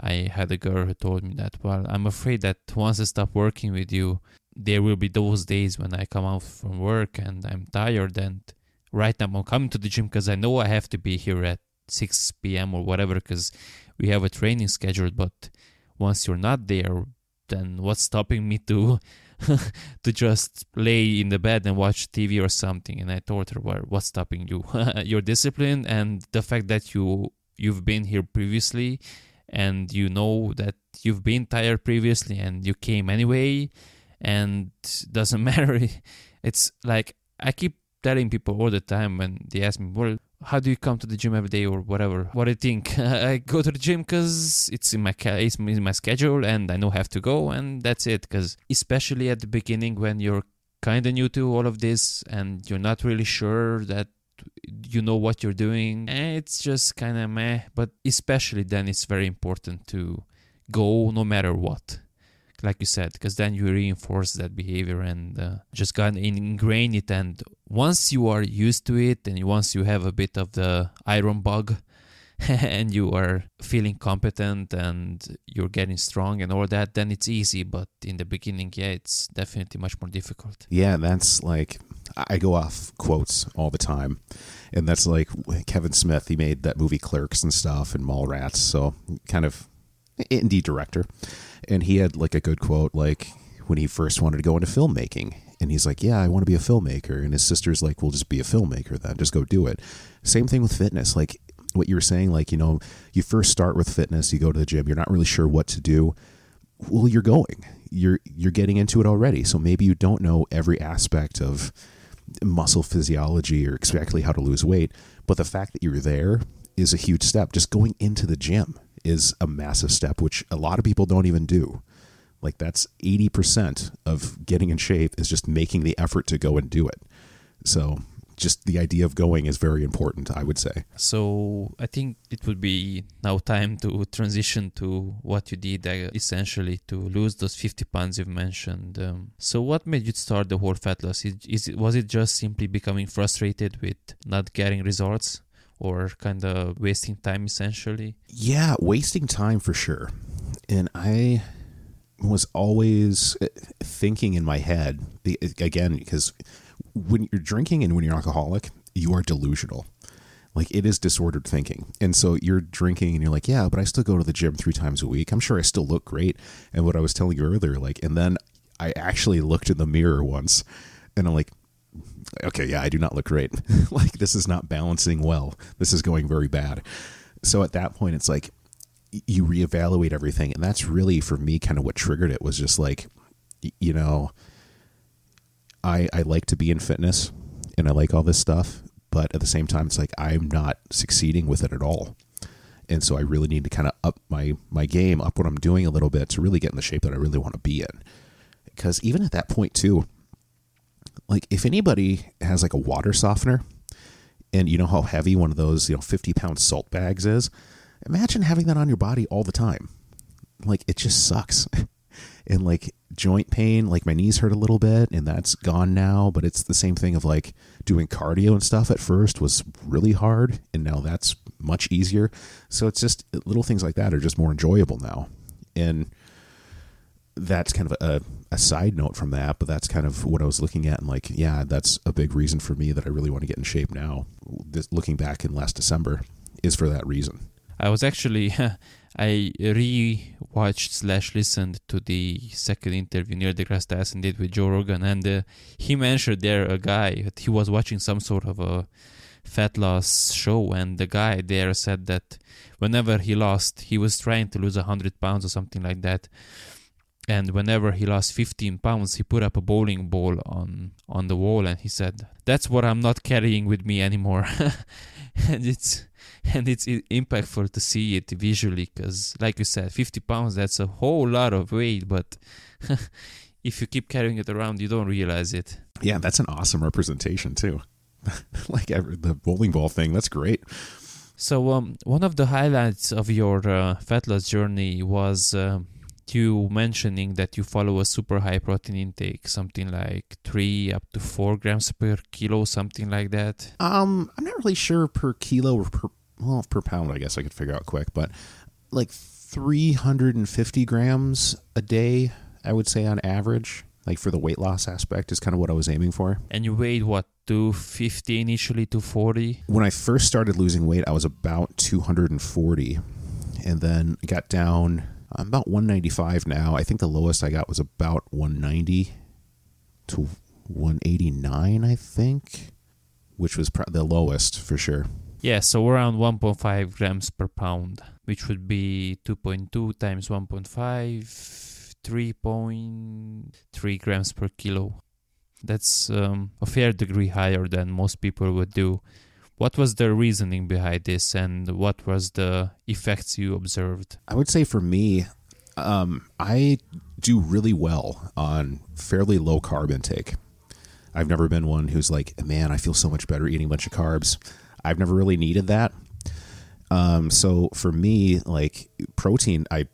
S1: I had a girl who told me that. Well, I'm afraid that once I stop working with you, there will be those days when I come out from work and I'm tired. And right now I'm coming to the gym because I know I have to be here at 6 p.m. or whatever because we have a training scheduled. But once you're not there, then what's stopping me to to just lay in the bed and watch TV or something. And I told her, well, what's stopping you? Your discipline and the fact that you you've been here previously and you know that you've been tired previously and you came anyway and doesn't matter it's like i keep telling people all the time when they ask me well how do you come to the gym every day or whatever? What do you think? I go to the gym because it's in my it's in my schedule and i know I have to go and that's it. Because especially at the beginning when you're kind of new to all of this and you're not really sure that you know what you're doing eh, it's just kind of meh. But especially then it's very important to go no matter what like you said, because then you reinforce that behavior and uh, just kind of ingrain it. And once you are used to it, and once you have a bit of the iron bug, and you are feeling competent and you're getting strong and all that, then it's easy. But in the beginning, yeah, it's definitely much more difficult.
S2: Yeah, that's like I go off quotes all the time, and that's like Kevin Smith. He made that movie Clerks and stuff, and Mallrats. So kind of indie director and he had like a good quote like when he first wanted to go into filmmaking and he's like yeah i want to be a filmmaker and his sister's like well just be a filmmaker then just go do it. Same thing with fitness like what you were saying like you know you first start with fitness you go to the gym you're not really sure what to do. Well you're going. You're you're getting into it already so maybe you don't know every aspect of muscle physiology or exactly how to lose weight but the fact that you're there is a huge step. Just going into the gym is a massive step, which a lot of people don't even do. Like that's 80% of getting in shape is just making the effort to go and do it. So just the idea of going is very important, I would say.
S1: So I think it would be now time to transition to what you did uh, essentially to lose those 50 pounds you've mentioned. Um, so what made you start the whole fat loss? Is, is it, was it just simply becoming frustrated with not getting results? Or kind of wasting time essentially?
S2: Yeah, wasting time for sure. And I was always uh, thinking in my head again because when you're drinking and when you're alcoholic, you are delusional. Like it is disordered thinking. And so you're drinking and you're like, yeah, but I still go to the gym three times a week. I'm sure I still look great. And what I was telling you earlier, like, and then I actually looked in the mirror once and I'm like, okay, yeah, I do not look great. like this is not balancing well. This is going very bad. So at that point, it's like you reevaluate everything, and that's really for me kind of what triggered it was just like, you know, I I like to be in fitness, and I like all this stuff, but at the same time, it's like I'm not succeeding with it at all. And so I really need to kind of up my my game, up what I'm doing a little bit to really get in the shape that I really want to be in. Because even at that point too, like if anybody has like a water softener and you know how heavy one of those you know 50 pound salt bags is imagine having that on your body all the time. Like it just sucks. And like joint pain like my knees hurt a little bit and that's gone now but it's the same thing of like doing cardio and stuff at first was really hard and now that's much easier. So it's just little things like that are just more enjoyable now. And that's kind of a, a side note from that, but that's kind of what I was looking at. And like, yeah, that's a big reason for me that I really want to get in shape now. This, looking back in last December is for that reason.
S1: I was actually, I re-watched slash listened to the second interview Neil deGrasse Tyson did with Joe Rogan, and uh, he mentioned there a guy that he was watching some sort of a fat loss show, and the guy there said that whenever he lost, he was trying to lose hundred pounds or something like that and whenever he lost 15 pounds he put up a bowling ball on on the wall and he said that's what i'm not carrying with me anymore. And it's and it's impactful to see it visually because like you said 50 pounds that's a whole lot of weight but if you keep carrying it around you don't realize it.
S2: Yeah that's an awesome representation too. Like the bowling ball thing that's great.
S1: So um, one of the highlights of your uh, fat loss journey was uh, you mentioning that you follow a super high protein intake, something like three up to four grams per kilo, something like that.
S2: Um, I'm not really sure per kilo or per well per pound. I guess I could figure out quick, but like 350 grams a day, I would say on average. Like for the weight loss aspect is kind of what I was aiming for.
S1: And you weighed what, 250 initially to 40?
S2: When I first started losing weight, I was about 240 and then got down I'm about 195 now. I think the lowest I got was about 190 to 189, I think, which was the lowest for sure.
S1: Yeah, so around 1.5 grams per pound, which would be 2.2 times 1.5, 3.3 grams per kilo. That's um, a fair degree higher than most people would do. What was the reasoning behind this and what was the effects you observed?
S2: I would say for me, um, I do really well on fairly low carb intake. I've never been one who's like, man, I feel so much better eating a bunch of carbs. I've never really needed that. Um, so for me, like protein, I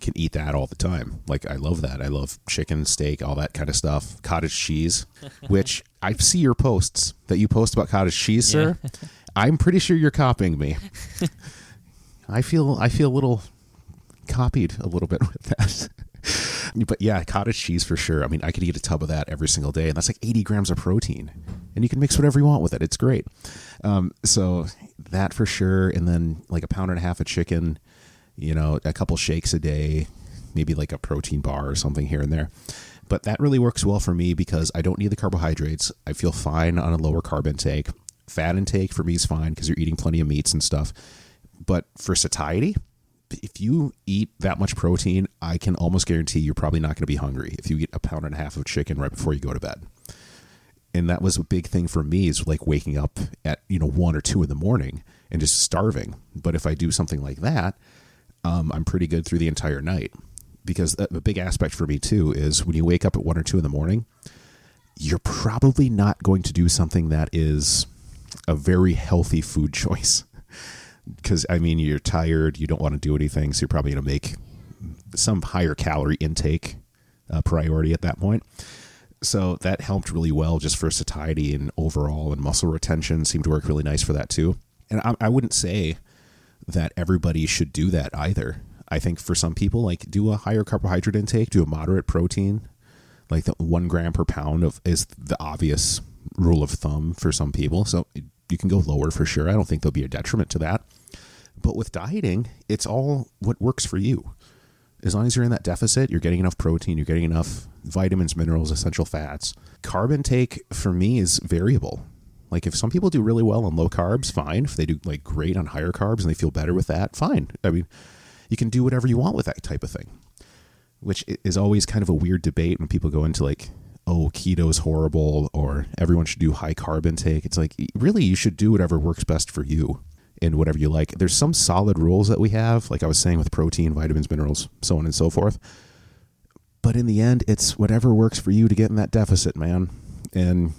S2: can eat that all the time. Like I love that. I love chicken, steak, all that kind of stuff. Cottage cheese, which I see your posts that you post about cottage cheese, sir. Yeah. I'm pretty sure you're copying me. I feel I feel a little copied a little bit with that. but yeah, cottage cheese for sure. I mean, I could eat a tub of that every single day, and that's like 80 grams of protein. And you can mix whatever you want with it. It's great. Um, so that for sure. And then like a pound and a half of chicken, you know, a couple shakes a day, maybe like a protein bar or something here and there. But that really works well for me because I don't need the carbohydrates. I feel fine on a lower carb intake. Fat intake for me is fine because you're eating plenty of meats and stuff. But for satiety, if you eat that much protein, I can almost guarantee you're probably not going to be hungry if you eat a pound and a half of chicken right before you go to bed. And that was a big thing for me is like waking up at, you know, one or two in the morning and just starving. But if I do something like that, um, I'm pretty good through the entire night. Because a big aspect for me too is when you wake up at one or two in the morning, you're probably not going to do something that is a very healthy food choice because I mean you're tired, you don't want to do anything, so you're probably going to make some higher calorie intake uh, priority at that point. So that helped really well just for satiety and overall and muscle retention seemed to work really nice for that too. And I, I wouldn't say that everybody should do that either. I think for some people, like do a higher carbohydrate intake, do a moderate protein, like the one gram per pound of is the obvious rule of thumb for some people. So you can go lower for sure. I don't think there'll be a detriment to that. But with dieting, it's all what works for you. As long as you're in that deficit, you're getting enough protein, you're getting enough vitamins, minerals, essential fats. Carb intake for me is variable. Like if some people do really well on low carbs, fine. If they do like great on higher carbs and they feel better with that, fine. I mean, you can do whatever you want with that type of thing. Which is always kind of a weird debate when people go into like oh, keto's horrible or everyone should do high carb intake. It's like, really, you should do whatever works best for you and whatever you like. There's some solid rules that we have, like I was saying with protein, vitamins, minerals, so on and so forth. But in the end, it's whatever works for you to get in that deficit, man. And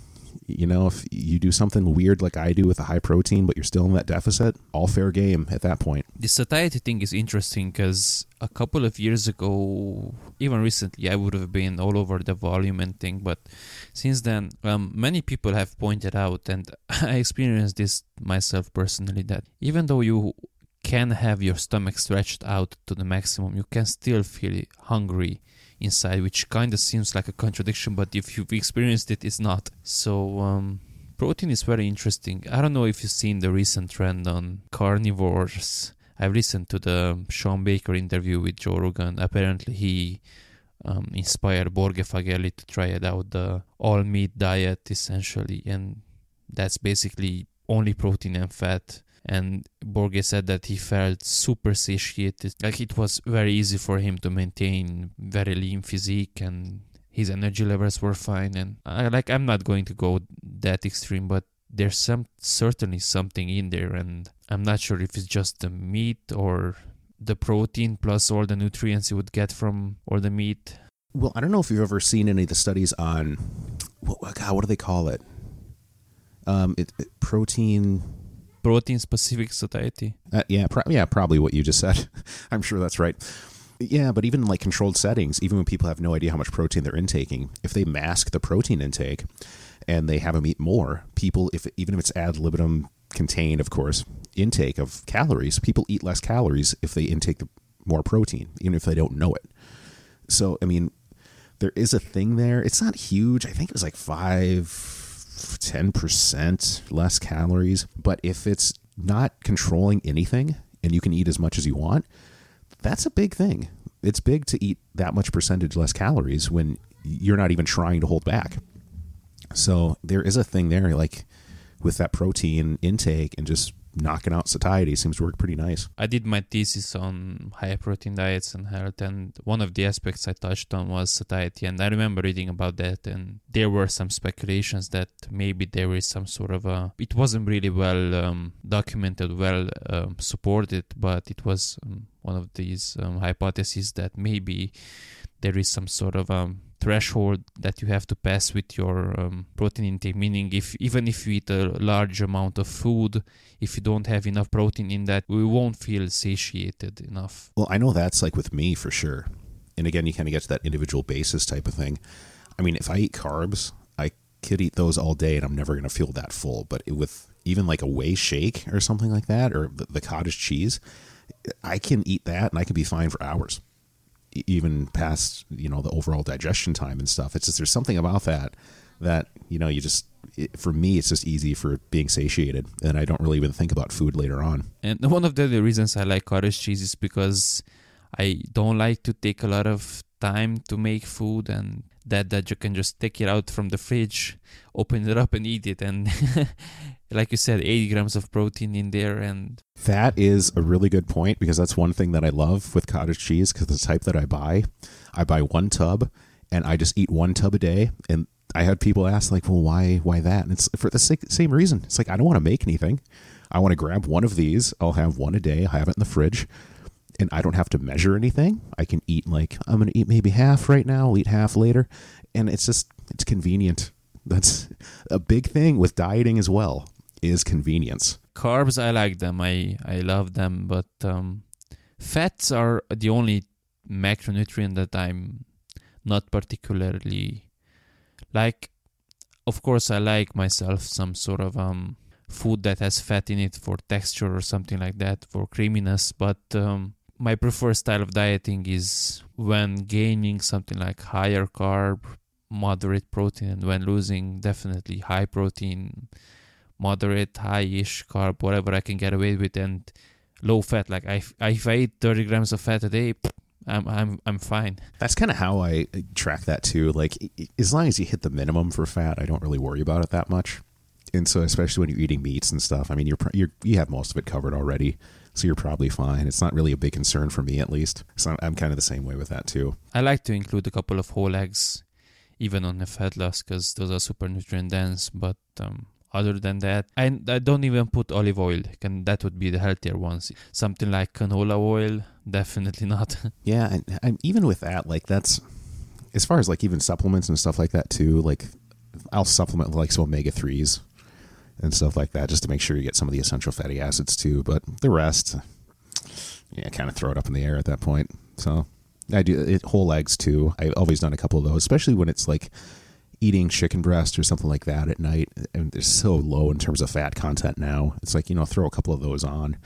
S2: you know, if you do something weird like I do with a high protein, but you're still in that deficit, all fair game at that point.
S1: The satiety thing is interesting because a couple of years ago, even recently, I would have been all over the volume and thing, but since then, um, many people have pointed out, and I experienced this myself personally, that even though you can have your stomach stretched out to the maximum, you can still feel hungry inside, which kind of seems like a contradiction, but if you've experienced it, it's not. So, um, protein is very interesting. I don't know if you've seen the recent trend on carnivores. I've listened to the Shawn Baker interview with Joe Rogan. Apparently, he um, inspired Borge Fagerli to try it out the all meat diet essentially, and that's basically only protein and fat and Borge said that he felt super satiated. Like it was very easy for him to maintain very lean physique and his energy levels were fine. And I like I'm not going to go that extreme, but there's some certainly something in there, and I'm not sure if it's just the meat or the protein plus all the nutrients you would get from all the meat.
S2: Well, I don't know if you've ever seen any of the studies on what, God, what do they call it? Um, it, it protein
S1: protein specific satiety.
S2: Uh, yeah, yeah, probably what you just said. I'm sure that's right. Yeah, but even in like controlled settings, even when people have no idea how much protein they're intaking, if they mask the protein intake and they have them eat more, people, if even if it's ad libitum contained, of course, intake of calories, people eat less calories if they intake the more protein, even if they don't know it. So, I mean, there is a thing there. It's not huge. I think it was like five, 10% less calories. But if it's not controlling anything and you can eat as much as you want, that's a big thing. It's big to eat that much percentage less calories when you're not even trying to hold back. So there is a thing there, like with that protein intake and just knocking out satiety seems to work pretty nice.
S1: I did my thesis on high protein diets and health, and one of the aspects I touched on was satiety. And I remember reading about that, and there were some speculations that maybe there is some sort of a. It wasn't really well um, documented, well um, supported, but it was um, one of these um, hypotheses that maybe there is some sort of um, threshold that you have to pass with your um, protein intake meaning if even if you eat a large amount of food if you don't have enough protein in that we won't feel satiated enough.
S2: Well i know that's like with me for sure. And again you kind of get to that individual basis type of thing. I mean if i eat carbs i could eat those all day and i'm never going to feel that full. But with even like a whey shake or something like that or the, the cottage cheese i can eat that and i can be fine for hours even past you know the overall digestion time and stuff. It's just there's something about that that you know you just it, for me it's just easy for being satiated and I don't really even think about food later on.
S1: And one of the reasons I like cottage cheese is because I don't like to take a lot of time to make food and that that you can just take it out from the fridge, open it up and eat it and like you said 80 grams of protein in there and
S2: that is a really good point because that's one thing that I love with cottage cheese because the type that I buy, I buy one tub and I just eat one tub a day and I had people ask like, "Well, why why that?" And it's for the same reason. It's like I don't want to make anything. I want to grab one of these. I'll have one a day. I have it in the fridge and I don't have to measure anything. I can eat like I'm going to eat maybe half right now, I'll eat half later, and it's just it's convenient. That's a big thing with dieting as well is convenience.
S1: Carbs I like them. I I love them, but um, fats are the only macronutrient that I'm not particularly like of course I like myself some sort of um food that has fat in it for texture or something like that for creaminess but um my preferred style of dieting is when gaining something like higher carb, moderate protein, and when losing definitely high protein, moderate, high-ish carb, whatever I can get away with, and low fat. Like I, if I eat 30 grams of fat a day, I'm I'm I'm fine.
S2: That's kind of how I uh, track that too. Like as long as you hit the minimum for fat, I don't really worry about it that much. And so, especially when you're eating meats and stuff, I mean, you're you're you have most of it covered already so you're probably fine. It's not really a big concern for me, at least. So I'm, I'm kind of the same way with that too.
S1: I like to include a couple of whole eggs, even on the fat loss, because those are super nutrient dense. But um, other than that, I, I don't even put olive oil, and that would be the healthier ones. Something like canola oil, definitely not.
S2: yeah, and, and even with that, like that's as far as like even supplements and stuff like that too. Like I'll supplement with like some omega threes and stuff like that, just to make sure you get some of the essential fatty acids too. But the rest, yeah, kind of throw it up in the air at that point. So I do it, whole eggs too. I've always done a couple of those, especially when it's like eating chicken breast or something like that at night. And they're so low in terms of fat content now. It's like you know throw a couple of those on,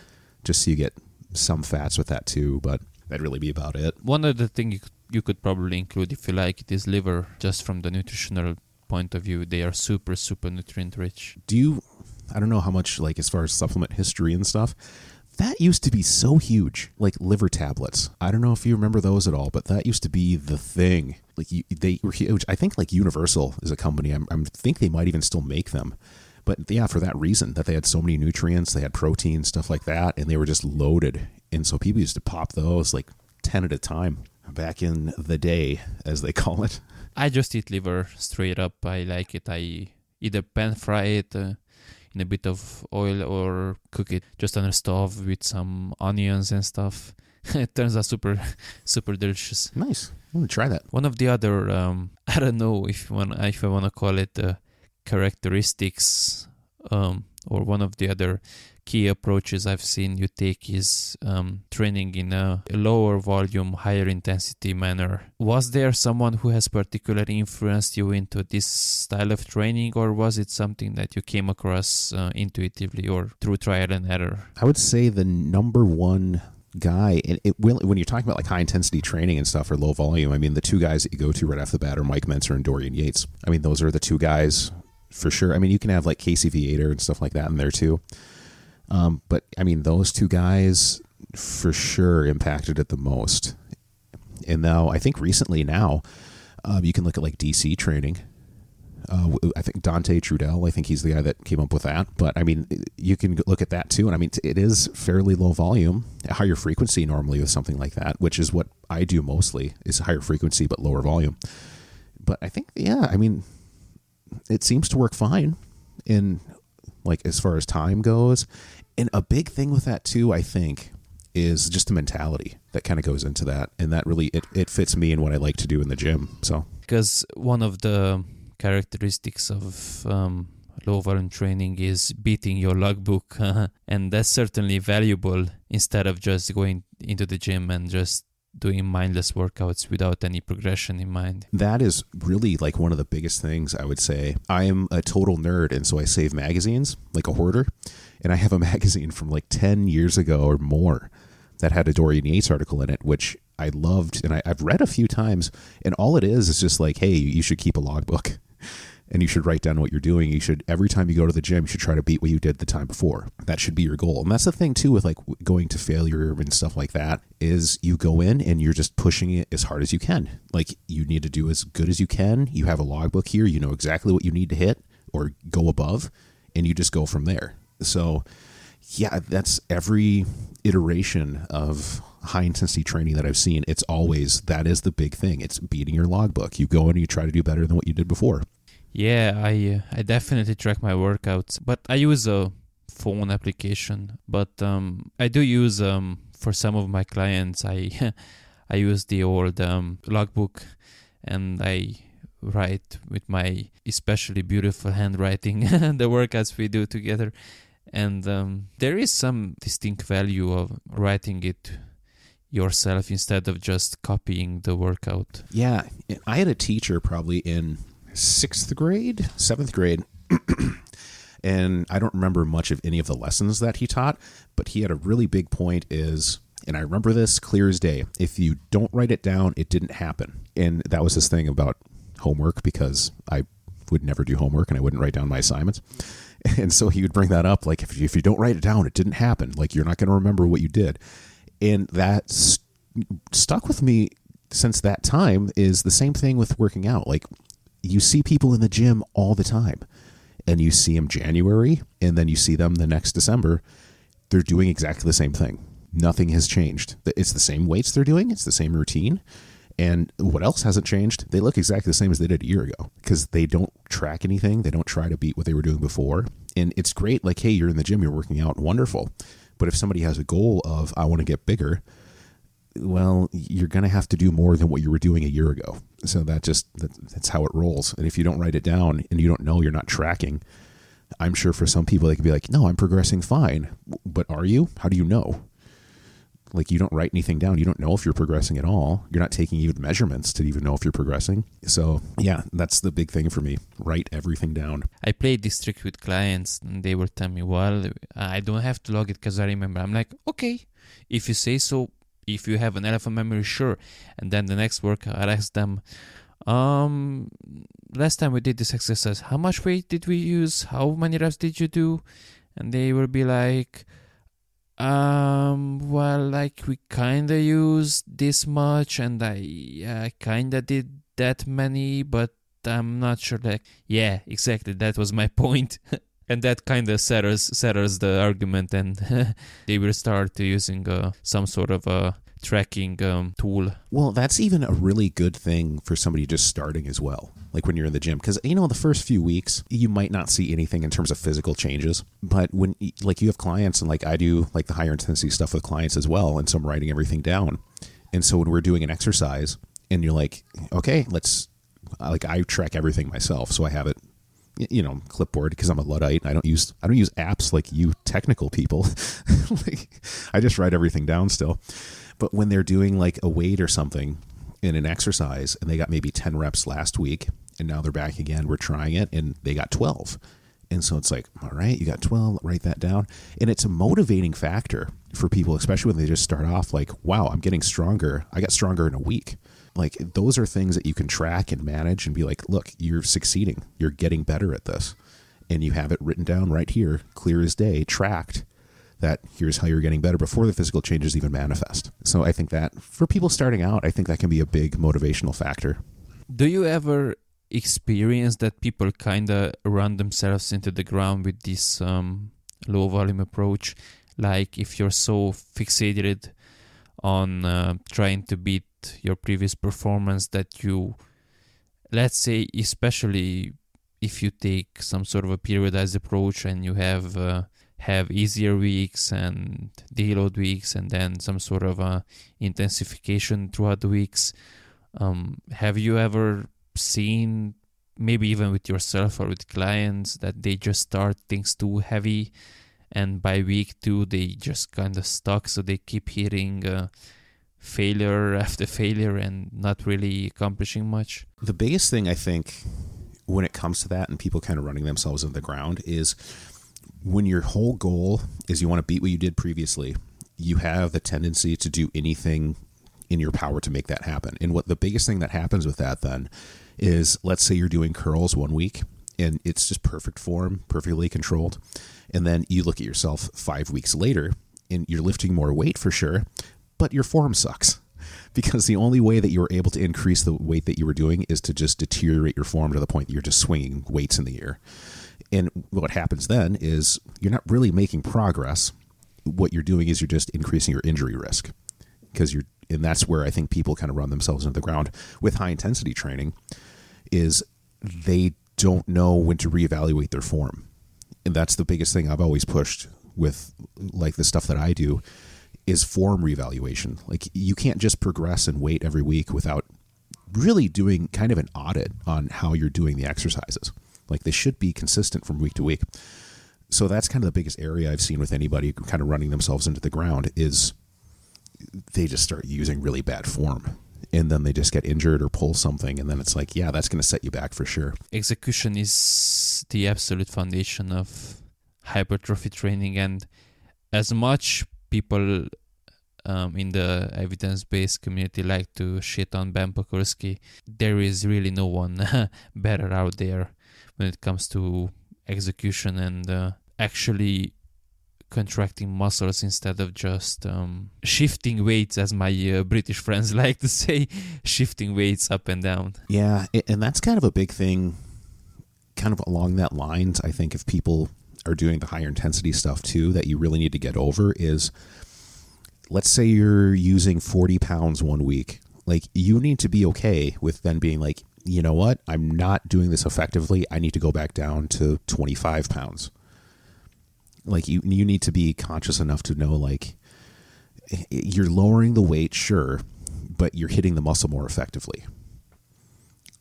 S2: just so you get some fats with that too. But that'd really be about it.
S1: One other thing you could, you could probably include if you like it is liver, just from the nutritional point of view, they are super, super nutrient rich.
S2: Do you, I don't know how much, like, as far as supplement history and stuff, that used to be so huge, like liver tablets. I don't know if you remember those at all, but that used to be the thing. Like they were huge. I think like Universal is a company. I'm, I think they might even still make them. But yeah, for that reason, that they had so many nutrients, they had protein, stuff like that, and they were just loaded. And so people used to pop those like 10 at a time back in the day, as they call it.
S1: I just eat liver straight up. I like it. I either pan fry it uh, in a bit of oil or cook it just on a stove with some onions and stuff. it turns out super, super delicious.
S2: Nice. I'm gonna try that.
S1: One of the other, um, I don't know if want, if I want to call it uh, characteristics um, or one of the other key approaches I've seen you take is um, training in a lower volume, higher intensity manner. Was there someone who has particularly influenced you into this style of training, or was it something that you came across uh, intuitively or through trial and error?
S2: I would say the number one guy and it will when you're talking about like high intensity training and stuff or low volume i mean the two guys that you go to right off the bat are mike mentzer and dorian yates i mean those are the two guys for sure i mean you can have like casey viator and stuff like that in there too um, but I mean, those two guys for sure impacted it the most. And now I think recently now um, you can look at like DC training. Uh, I think Dante Trudel, I think he's the guy that came up with that. But I mean, you can look at that too. And I mean, it is fairly low volume, higher frequency normally with something like that, which is what I do mostly is higher frequency but lower volume. But I think, yeah, I mean, it seems to work fine in like as far as time goes and a big thing with that too, I think, is just the mentality that kind of goes into that, and that really it, it fits me in what I like to do in the gym. So
S1: because one of the characteristics of um, low volume training is beating your logbook, and that's certainly valuable instead of just going into the gym and just doing mindless workouts without any progression in mind.
S2: That is really like one of the biggest things I would say. I am a total nerd, and so I save magazines like a hoarder. And I have a magazine from like 10 years ago or more that had a Dorian Yates article in it, which I loved and I, have read a few times. And all it is is just like, hey, you should keep a logbook and you should write down what you're doing. You should every time you go to the gym, you should try to beat what you did the time before. That should be your goal. And that's the thing too with like going to failure and stuff like that is you go in and you're just pushing it as hard as you can. Like you need to do as good as you can. You have a logbook here. You know exactly what you need to hit or go above, and you just go from there. So yeah, that's every iteration of high intensity training that I've seen. It's always that is the big thing. It's beating your logbook. You go in and you try to do better than what you did before.
S1: Yeah, I uh, I definitely track my workouts, but I use a phone application. But um, I do use um, for some of my clients. I I use the old um, logbook, and I write with my especially beautiful handwriting the workouts we do together. And um, there is some distinct value of writing it yourself instead of just copying the workout.
S2: Yeah, I had a teacher probably in sixth grade, seventh grade. and I don't remember much of any of the lessons that he taught, but he had a really big point is and I remember this clear as day. If you don't write it down, it didn't happen. And that was his thing about homework because I would never do homework and I wouldn't write down my assignments. And so he would bring that up like if you, if you don't write it down, it didn't happen. Like you're not going to remember what you did. And that st- stuck with me since that time is the same thing with working out. Like you see people in the gym all the time and you see them January and then you see them the next December, they're doing exactly the same thing. Nothing has changed. It's the same weights they're doing, it's the same routine. And what else hasn't changed? They look exactly the same as they did a year ago because they don't track anything. They don't try to beat what they were doing before. And it's great, like, hey, you're in the gym, you're working out, wonderful. But if somebody has a goal of, I want to get bigger, well, you're going to have to do more than what you were doing a year ago. So that just that, that's how it rolls. And if you don't write it down and you don't know you're not tracking, I'm sure for some people they can be like, "No, I'm progressing fine." But are you? How do you know? Like you don't write anything down. You don't know if you're progressing at all. You're not taking even measurements to even know if you're progressing. So, yeah, that's the big thing for me. Write everything down.
S1: I played this trick with clients and they will tell me, "Well, I don't have to log it cuz I remember." I'm like, "Okay, if you say so, if you have an elephant memory, sure. And then the next workout, I ask them, um, last time we did this exercise, how much weight did we use? How many reps did you do? And they will be like, um, well, like we kinda used this much, and I, yeah, kinda did that many, but I'm not sure. Like, yeah, exactly. That was my point. And that kind of settles settles the argument and they will start using uh, some sort of a tracking um, tool.
S2: Well that's even a really good thing for somebody just starting as well like when you're in the gym. Because you know the first few weeks you might not see anything in terms of physical changes but when like you have clients and like i do like the higher intensity stuff with clients as well and so i'm writing everything down. And so when we're doing an exercise and you're like okay let's like i track everything myself so i have it you know clipboard because I'm a luddite. I don't use I don't use apps like you technical people. like, I just write everything down still. But when they're doing like a weight or something in an exercise and they got maybe 10 reps last week and now they're back again, we're trying it and they got 12. And so it's like, all right, you got 12, write that down. And it's a motivating factor for people, especially when they just start off like, wow, I'm getting stronger. I got stronger in a week. Like those are things that you can track and manage and be like, look, you're succeeding. You're getting better at this. And you have it written down right here, clear as day, tracked that here's how you're getting better before the physical changes even manifest. So I think that for people starting out, I think that can be a big motivational factor.
S1: Do you ever experience that people kind of run themselves into the ground with this um, low volume approach? Like if you're so fixated on uh, trying to beat your previous performance that you, let's say, especially if you take some sort of a periodized approach and you have uh, have easier weeks and deload weeks and then some sort of a intensification throughout the weeks um, have you ever seen maybe even with yourself or with clients that they just start things too heavy and by week two they just kind of stuck so they keep hitting uh, failure after failure and not really accomplishing much
S2: the biggest thing i think when it comes to that and people kind of running themselves into the ground is when your whole goal is you want to beat what you did previously, you have the tendency to do anything in your power to make that happen. And what the biggest thing that happens with that then is let's say you're doing curls one week and it's just perfect form, perfectly controlled. And then you look at yourself five weeks later and you're lifting more weight for sure, but your form sucks. Because the only way that you were able to increase the weight that you were doing is to just deteriorate your form to the point that you're just swinging weights in the air. And what happens then is you're not really making progress. What you're doing is you're just increasing your injury risk because you're, and that's where I think people kind of run themselves into the ground with high intensity training is they don't know when to reevaluate their form. And that's the biggest thing I've always pushed with like the stuff that I do is form reevaluation. Like you can't just progress and wait every week without really doing kind of an audit on how you're doing the exercises. Like they should be consistent from week to week. So that's kind of the biggest area I've seen with anybody kind of running themselves into the ground is they just start using really bad form and then they just get injured or pull something and then it's like yeah that's going to set you back for sure
S1: execution is the absolute foundation of hypertrophy training and as much people um, in the evidence-based community like to shit on Ben Pakulski, there is really no one better out there when it comes to execution and uh, actually contracting muscles instead of just um, shifting weights, as my uh, British friends like to say, shifting weights up and down.
S2: Yeah, and that's kind of a big thing, kind of along that lines. I think if people are doing the higher intensity stuff too, that you really need to get over is let's say you're using 40 pounds one week. Like, you need to be okay with then being like, you know what? I'm not doing this effectively. I need to go back down to 25 pounds. Like you, you need to be conscious enough to know like eh, you're lowering the weight, sure, but you're hitting the muscle more effectively.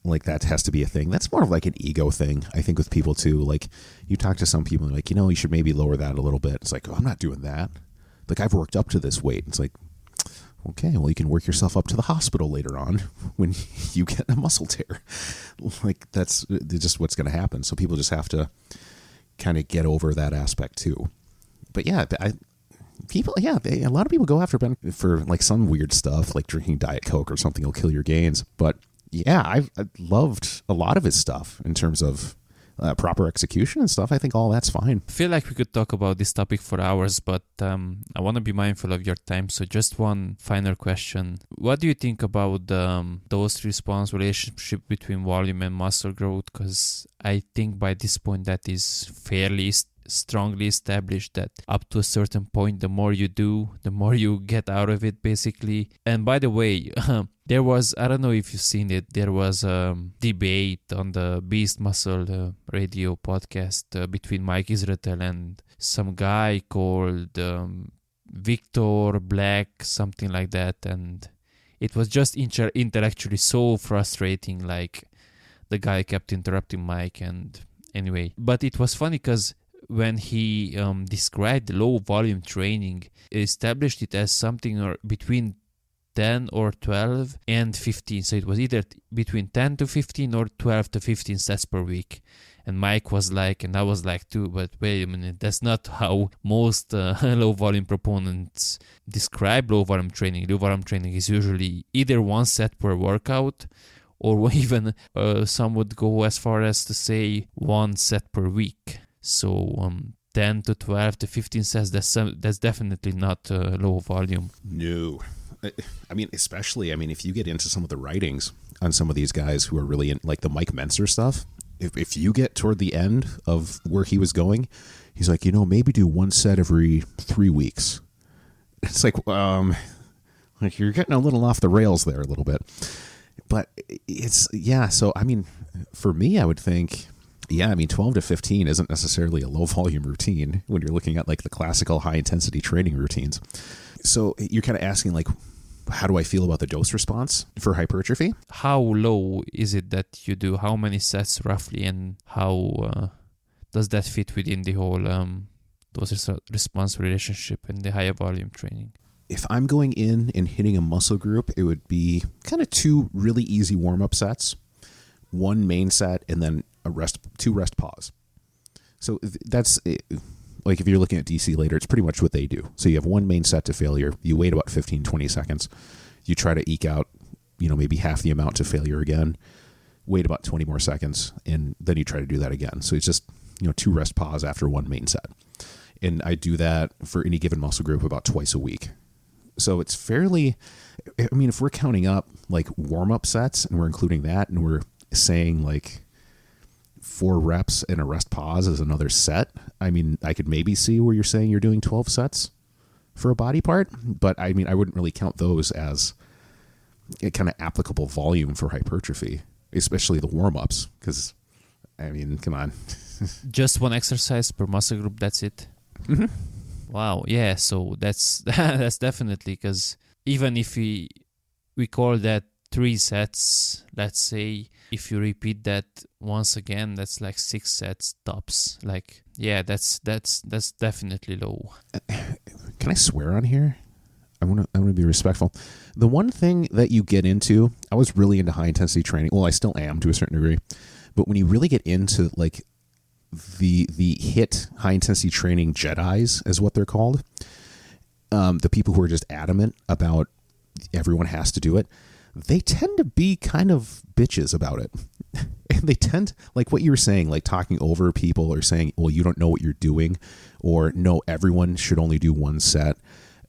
S2: Like that has to be a thing. That's more of like an ego thing, I think, with people too. Like you talk to some people, and like you know, you should maybe lower that a little bit. It's like, oh, I'm not doing that. Like I've worked up to this weight. It's like, okay, well, you can work yourself up to the hospital later on when you get a muscle tear. Like that's uh, just what's going to happen. So people just have to kind of get over that aspect too. But yeah, I people yeah, they, a lot of people go after Ben for like some weird stuff like drinking diet coke or something will kill your gains. But yeah, I've, I've loved a lot of his stuff in terms of uh, proper execution and stuff, I think all that's fine.
S1: I feel like we could talk about this topic for hours, but um, I want to be mindful of your time. So, just one final question: What do you think about um, dose response relationship between volume and muscle growth? Because I think by this point that is fairly strongly established that up to a certain point, the more you do, the more you get out of it, basically. And by the way, there was, I don't know if you've seen it, there was a debate on the Beast Muscle uh, radio podcast uh, between Mike Israetel and some guy called um, Victor Black, something like that. And it was just inter- intellectually so frustrating. Like the guy kept interrupting Mike and anyway. But it was funny because when he um, described low volume training, established it as something or between 10 or 12 and 15. So it was either between 10 to 15 or 12 to 15 sets per week. And Mike was like, and I was like too, but wait a minute, that's not how most uh, low volume proponents describe low volume training. Low volume training is usually either one set per workout, or even uh, some would go as far as to say one set per week. So um, 10 to 12 to 15 sets, that's, that's definitely not uh, low volume.
S2: No. I mean, especially, I mean, if you get into some of the writings on some of these guys who are really in, like the Mike Mentzer stuff, if, if you get toward the end of where he was going, he's like, you know, maybe do one set every three weeks. It's like, um, like you're getting a little off the rails there a little bit. But it's, yeah. So, I mean, for me, I would think, yeah, I mean, 12 to 15 isn't necessarily a low volume routine when you're looking at like the classical high intensity training routines. So you're kind of asking, like, how do I feel about the dose response for hypertrophy?
S1: How low is it that you do? How many sets roughly, and how uh, does that fit within the whole um, dose response relationship in the higher volume training?
S2: If I'm going in and hitting a muscle group, it would be kind of two really easy warm up sets, one main set, and then a rest, two rest pause. So that's eh, like if you're looking at DC later, it's pretty much what they do. So you have one main set to failure. You wait about 15, 20 seconds. You try to eke out, you know, maybe half the amount to failure again. Wait about 20 more seconds, and then you try to do that again. So it's just, you know, two rest pause after one main set. And I do that for any given muscle group about twice a week. So it's fairly, I mean, if we're counting up like warm up sets and we're including that and we're saying like four reps and a rest pause is another set. I mean, I could maybe see where you're saying you're doing 12 sets for a body part, but I mean, I wouldn't really count those as a kind of applicable volume for hypertrophy, especially the warm ups, because I mean, come on.
S1: Just one exercise per muscle group, that's it.
S2: Mm-hmm.
S1: Wow, yeah, so that's that's definitely because even if we we call that three sets, let's say if you repeat that once again, that's like six sets tops. Like, yeah, that's that's that's definitely low.
S2: Can I swear on here? I want to I want to be respectful. The one thing that you get into, I was really into high intensity training. Well, I still am to a certain degree, but when you really get into like the the hit high intensity training Jedi's, is what they're called. Um, the people who are just adamant about everyone has to do it they tend to be kind of bitches about it. and they tend, like what you were saying, like talking over people or saying, well, you don't know what you're doing, or no, everyone should only do one set.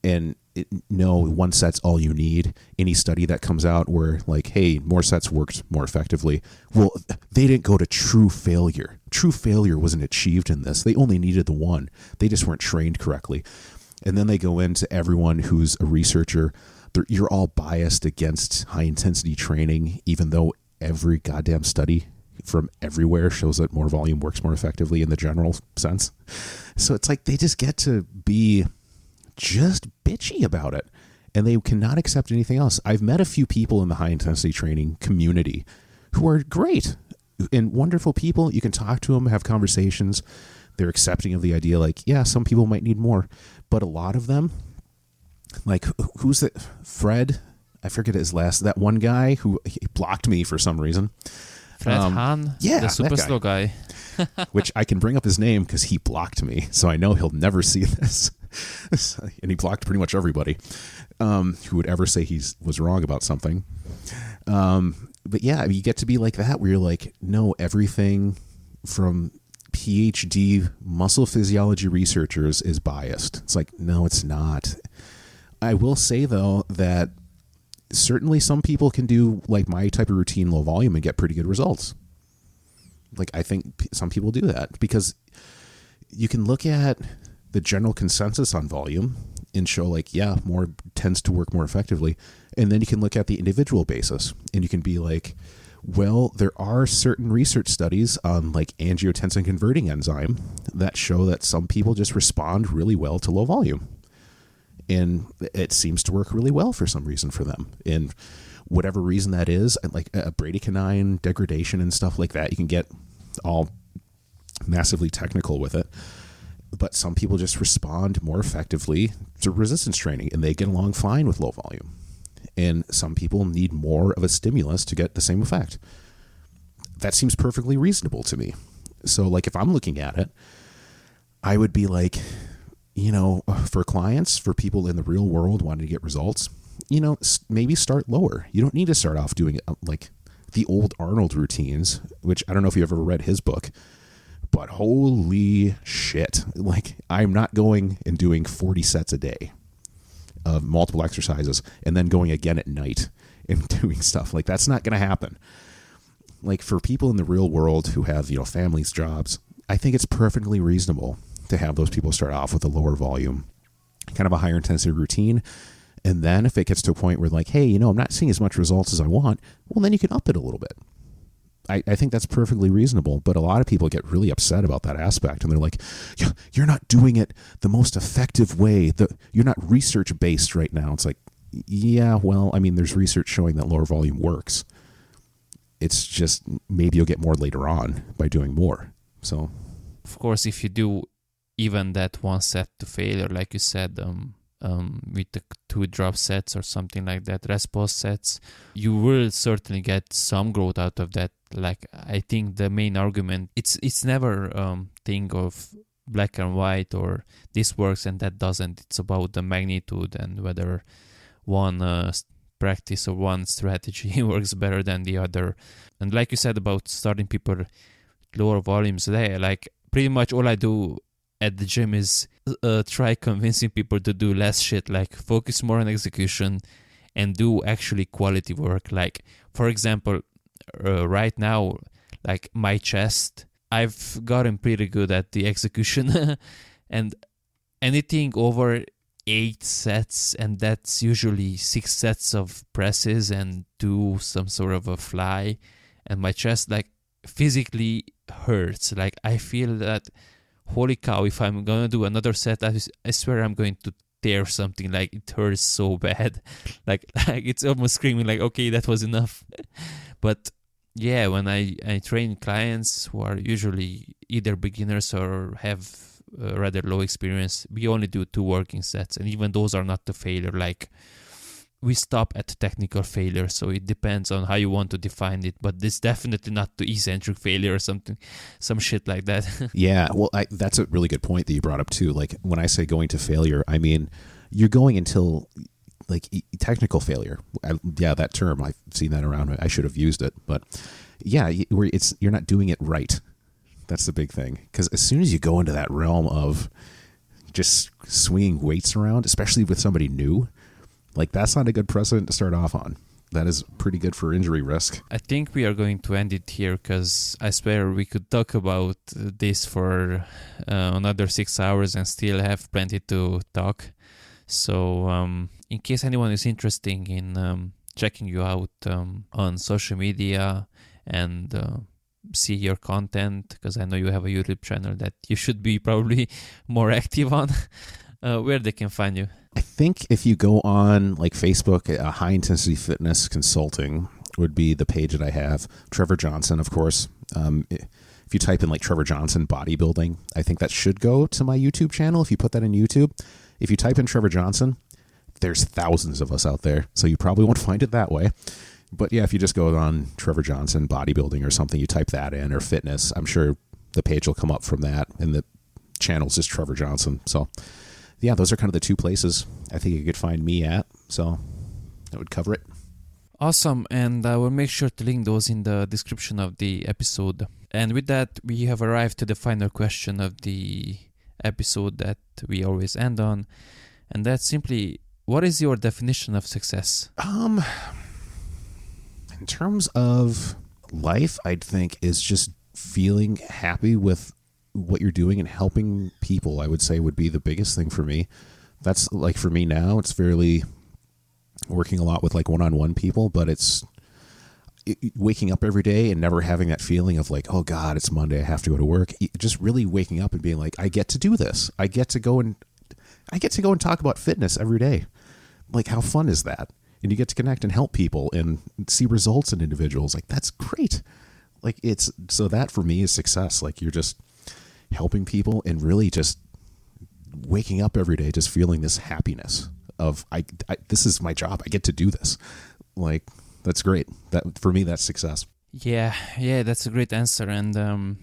S2: And it, no, one set's all you need. Any study that comes out where, like, hey, more sets worked more effectively. Well, they didn't go to true failure. True failure wasn't achieved in this. They only needed the one, they just weren't trained correctly. And then they go into everyone who's a researcher you're all biased against high intensity training, even though every goddamn study from everywhere shows that more volume works more effectively in the general sense. So it's like they just get to be just bitchy about it and they cannot accept anything else. I've met a few people in the high intensity training community who are great and wonderful people. You can talk to them, have conversations. They're accepting of the idea, like, yeah, some people might need more, but a lot of them like who's it? Fred? I forget his last. That one guy who blocked me for some reason.
S1: Fred um, Hahn,
S2: yeah,
S1: the super slow guy.
S2: which I can bring up his name because he blocked me, so I know he'll never see this. and he blocked pretty much everybody um, who would ever say he was wrong about something. Um, but yeah, you get to be like that, where you're like, no, everything from PhD muscle physiology researchers is biased. It's like, no, it's not. I will say though that certainly some people can do like my type of routine low volume and get pretty good results. Like I think some people do that because you can look at the general consensus on volume and show like yeah, more tends to work more effectively and then you can look at the individual basis and you can be like well, there are certain research studies on like angiotensin converting enzyme that show that some people just respond really well to low volume and it seems to work really well for some reason for them. And whatever reason that is, like a bradykinin degradation and stuff like that, you can get all massively technical with it. But some people just respond more effectively to resistance training and they get along fine with low volume. And some people need more of a stimulus to get the same effect. That seems perfectly reasonable to me. So, like, if I'm looking at it, I would be like, you know, for clients, for people in the real world wanting to get results, you know, maybe start lower. You don't need to start off doing uh, like the old Arnold routines, which I don't know if you ever read his book, but holy shit. Like, I'm not going and doing 40 sets a day of multiple exercises and then going again at night and doing stuff. Like, that's not going to happen. Like, for people in the real world who have, you know, families, jobs, I think it's perfectly reasonable to have those people start off with a lower volume, kind of a higher intensity routine. And then if it gets to a point where, like, hey, you know, I'm not seeing as much results as I want, well, then you can up it a little bit. I, I think that's perfectly reasonable. But a lot of people get really upset about that aspect. And they're like, you're not doing it the most effective way. The, you're not research based right now. It's like, yeah, well, I mean, there's research showing that lower volume works. It's just maybe you'll get more later on by doing more. So,
S1: of course, if you do even that one set to failure, like you said, um, um, with the two drop sets or something like that, rest pause sets, you will certainly get some growth out of that. Like I think the main argument, it's it's never um thing of black and white or this works and that doesn't. It's about the magnitude and whether one uh, practice or one strategy works better than the other. And like you said about starting people lower volumes there, like pretty much all I do at the gym is uh, try convincing people to do less shit, like focus more on execution and do actually quality work. Like, for example, uh, right now, like my chest, I've gotten pretty good at the execution, and anything over eight sets, and that's usually six sets of presses and do some sort of a fly, and my chest like physically hurts. Like I feel that holy cow, if I'm gonna do another set, I, I swear I'm going to tear something. Like it hurts so bad. like like it's almost screaming like, okay, that was enough. but yeah, when I, I train clients who are usually either beginners or have rather low experience, we only do two working sets, and even those are not the failure. Like we stop at technical failure, so it depends on how you want to define it. But this definitely not to eccentric failure or something, some shit like that.
S2: yeah, well, I, that's a really good point that you brought up too. Like when I say going to failure, I mean you're going until like technical failure. I, yeah, that term I've seen that around. I should have used it, but yeah, where it's you're not doing it right. That's the big thing because as soon as you go into that realm of just swinging weights around, especially with somebody new like that's not a good precedent to start off on. That is pretty good for injury risk.
S1: I think we are going to end it here because I swear we could talk about this for uh, another six hours and still have plenty to talk. So, um, in case anyone is interested in um, checking you out um, on social media and uh, see your content, because I know you have a YouTube channel that you should be probably more active on, uh, where they can find you.
S2: I think if you go on like Facebook, uh, High Intensity Fitness Consulting would be the page that I have. Trevor Johnson, of course. Um, if you type in like Trevor Johnson bodybuilding, I think that should go to my YouTube channel. If you put that in YouTube, if you type in Trevor Johnson, there's thousands of us out there, so you probably won't find it that way. But yeah, if you just go on Trevor Johnson bodybuilding or something, you type that in or fitness, I'm sure the page will come up from that, and the channel's just Trevor Johnson. So yeah, those are kind of the two places I think you could find me at. So that would cover it.
S1: Awesome. And I will make sure to link those in the description of the episode. And with that, we have arrived to the final question of the episode that we always end on. And that's simply what is your definition of success?
S2: Um, in terms of life, I'd think is just feeling happy with what you're doing and helping people, I would say would be the biggest thing for me. That's like for me now, it's fairly working a lot with like one on one people, but it's waking up every day and never having that feeling of like, oh God, it's Monday, I have to go to work. Just really waking up and being like, I get to do this. I get to go and I get to go and talk about fitness every day. Like, how fun is that? And you get to connect and help people and see results in individuals. Like, that's great. Like, it's so that for me is success. Like, you're just helping people and really just waking up every day just feeling this happiness of I, I this is my job. I get to do this. Like that's great. That for me that's success.
S1: Yeah, yeah, that's a great answer, and um,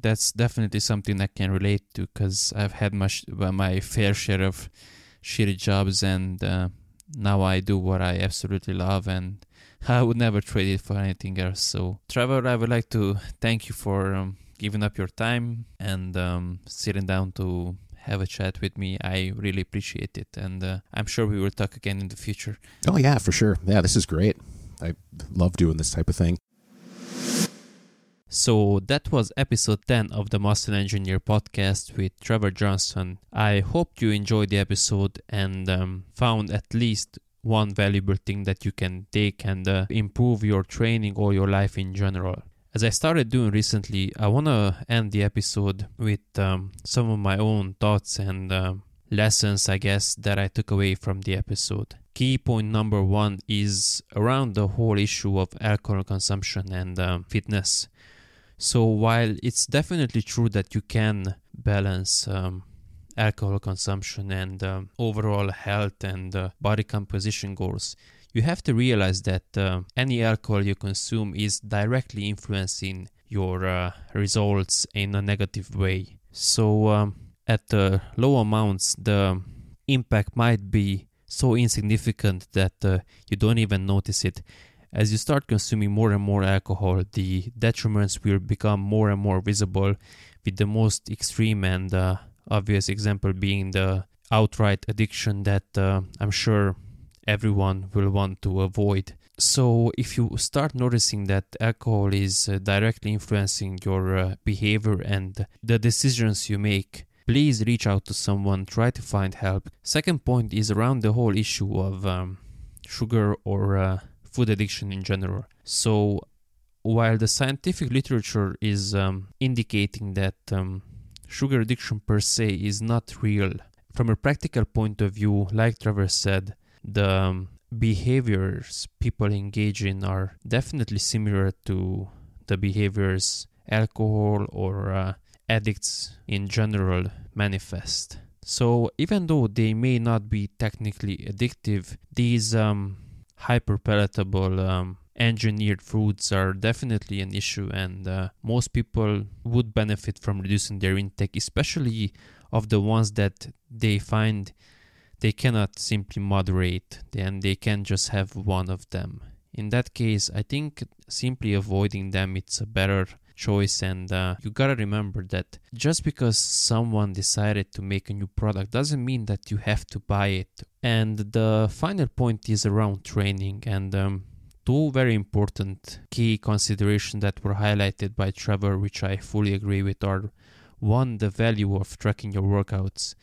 S1: that's definitely something I can relate to because I've had my my fair share of shitty jobs, and uh, now I do what I absolutely love, and I would never trade it for anything else. So, Trevor, I would like to thank you for um, giving up your time and um, sitting down to have a chat with me. I really appreciate it, and uh, I'm sure we will talk again in the future.
S2: Oh yeah, for sure. Yeah, this is great. I love doing this type of thing.
S1: So that was episode 10 of the Muscle Engineer podcast with Trevor Johnson. I hope you enjoyed the episode and um, found at least one valuable thing that you can take and uh, improve your training or your life in general. As I started doing recently, I want to end the episode with um, some of my own thoughts and uh, lessons, I guess, that I took away from the episode. Key point number one is around the whole issue of alcohol consumption and um, fitness. So while it's definitely true that you can balance um, alcohol consumption and um, overall health and uh, body composition goals, you have to realize that uh, any alcohol you consume is directly influencing your uh, results in a negative way. So um, at the low amounts, the impact might be so insignificant that uh, you don't even notice it as you start consuming more and more alcohol, the detriments will become more and more visible, with the most extreme and uh, obvious example being the outright addiction that uh, I'm sure everyone will want to avoid. So, if you start noticing that alcohol is uh, directly influencing your uh, behavior and the decisions you make, please reach out to someone, try to find help. Second point is around the whole issue of um, sugar or uh, food addiction in general. So, while the scientific literature is um, indicating that um, sugar addiction per se is not real, from a practical point of view, like Trevor said, the um, behaviors people engage in are definitely similar to the behaviors alcohol or uh, addicts in general manifest. So, even though they may not be technically addictive, these um, hyper palatable um, engineered foods are definitely an issue, and uh, most people would benefit from reducing their intake, especially of the ones that they find they cannot simply moderate, and they can just have one of them. In that case, I think simply avoiding them it's a better choice and uh, you gotta remember that just because someone decided to make a new product doesn't mean that you have to buy it and the final point is around training and um, two very important key considerations that were highlighted by trevor which i fully agree with are one the value of tracking your workouts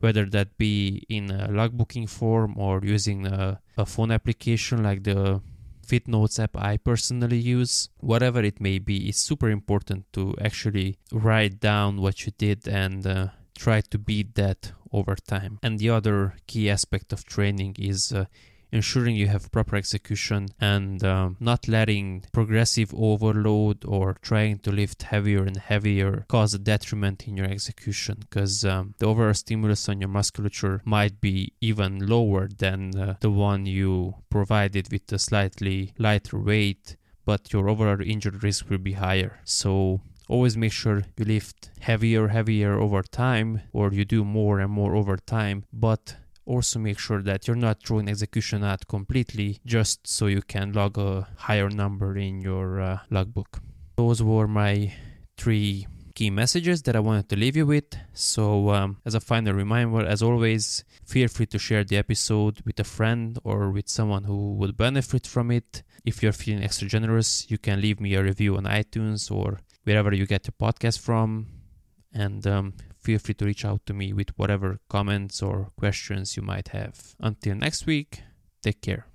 S1: whether that be in a logbooking form or using a, a phone application like the FitNotes app I personally use, whatever it may be, it's super important to actually write down what you did and uh, try to beat that over time. And the other key aspect of training is uh, ensuring you have proper execution and um, not letting progressive overload or trying to lift heavier and heavier cause a detriment in your execution. Because um, the overall stimulus on your musculature might be even lower than uh, the one you provided with a slightly lighter weight but your overall injury risk will be higher. So always make sure you lift heavier heavier over time or you do more and more over time but also make sure that you're not throwing execution out completely just so you can log a higher number in your uh, logbook. Those were my three key messages that I wanted to leave you with. So, um, as a final reminder, as always, feel free to share the episode with a friend or with someone who would benefit from it. If you're feeling extra generous, you can leave me a review on iTunes or wherever you get your podcast from. And um, feel free to reach out to me with whatever comments or questions you might have. Until next week, take care.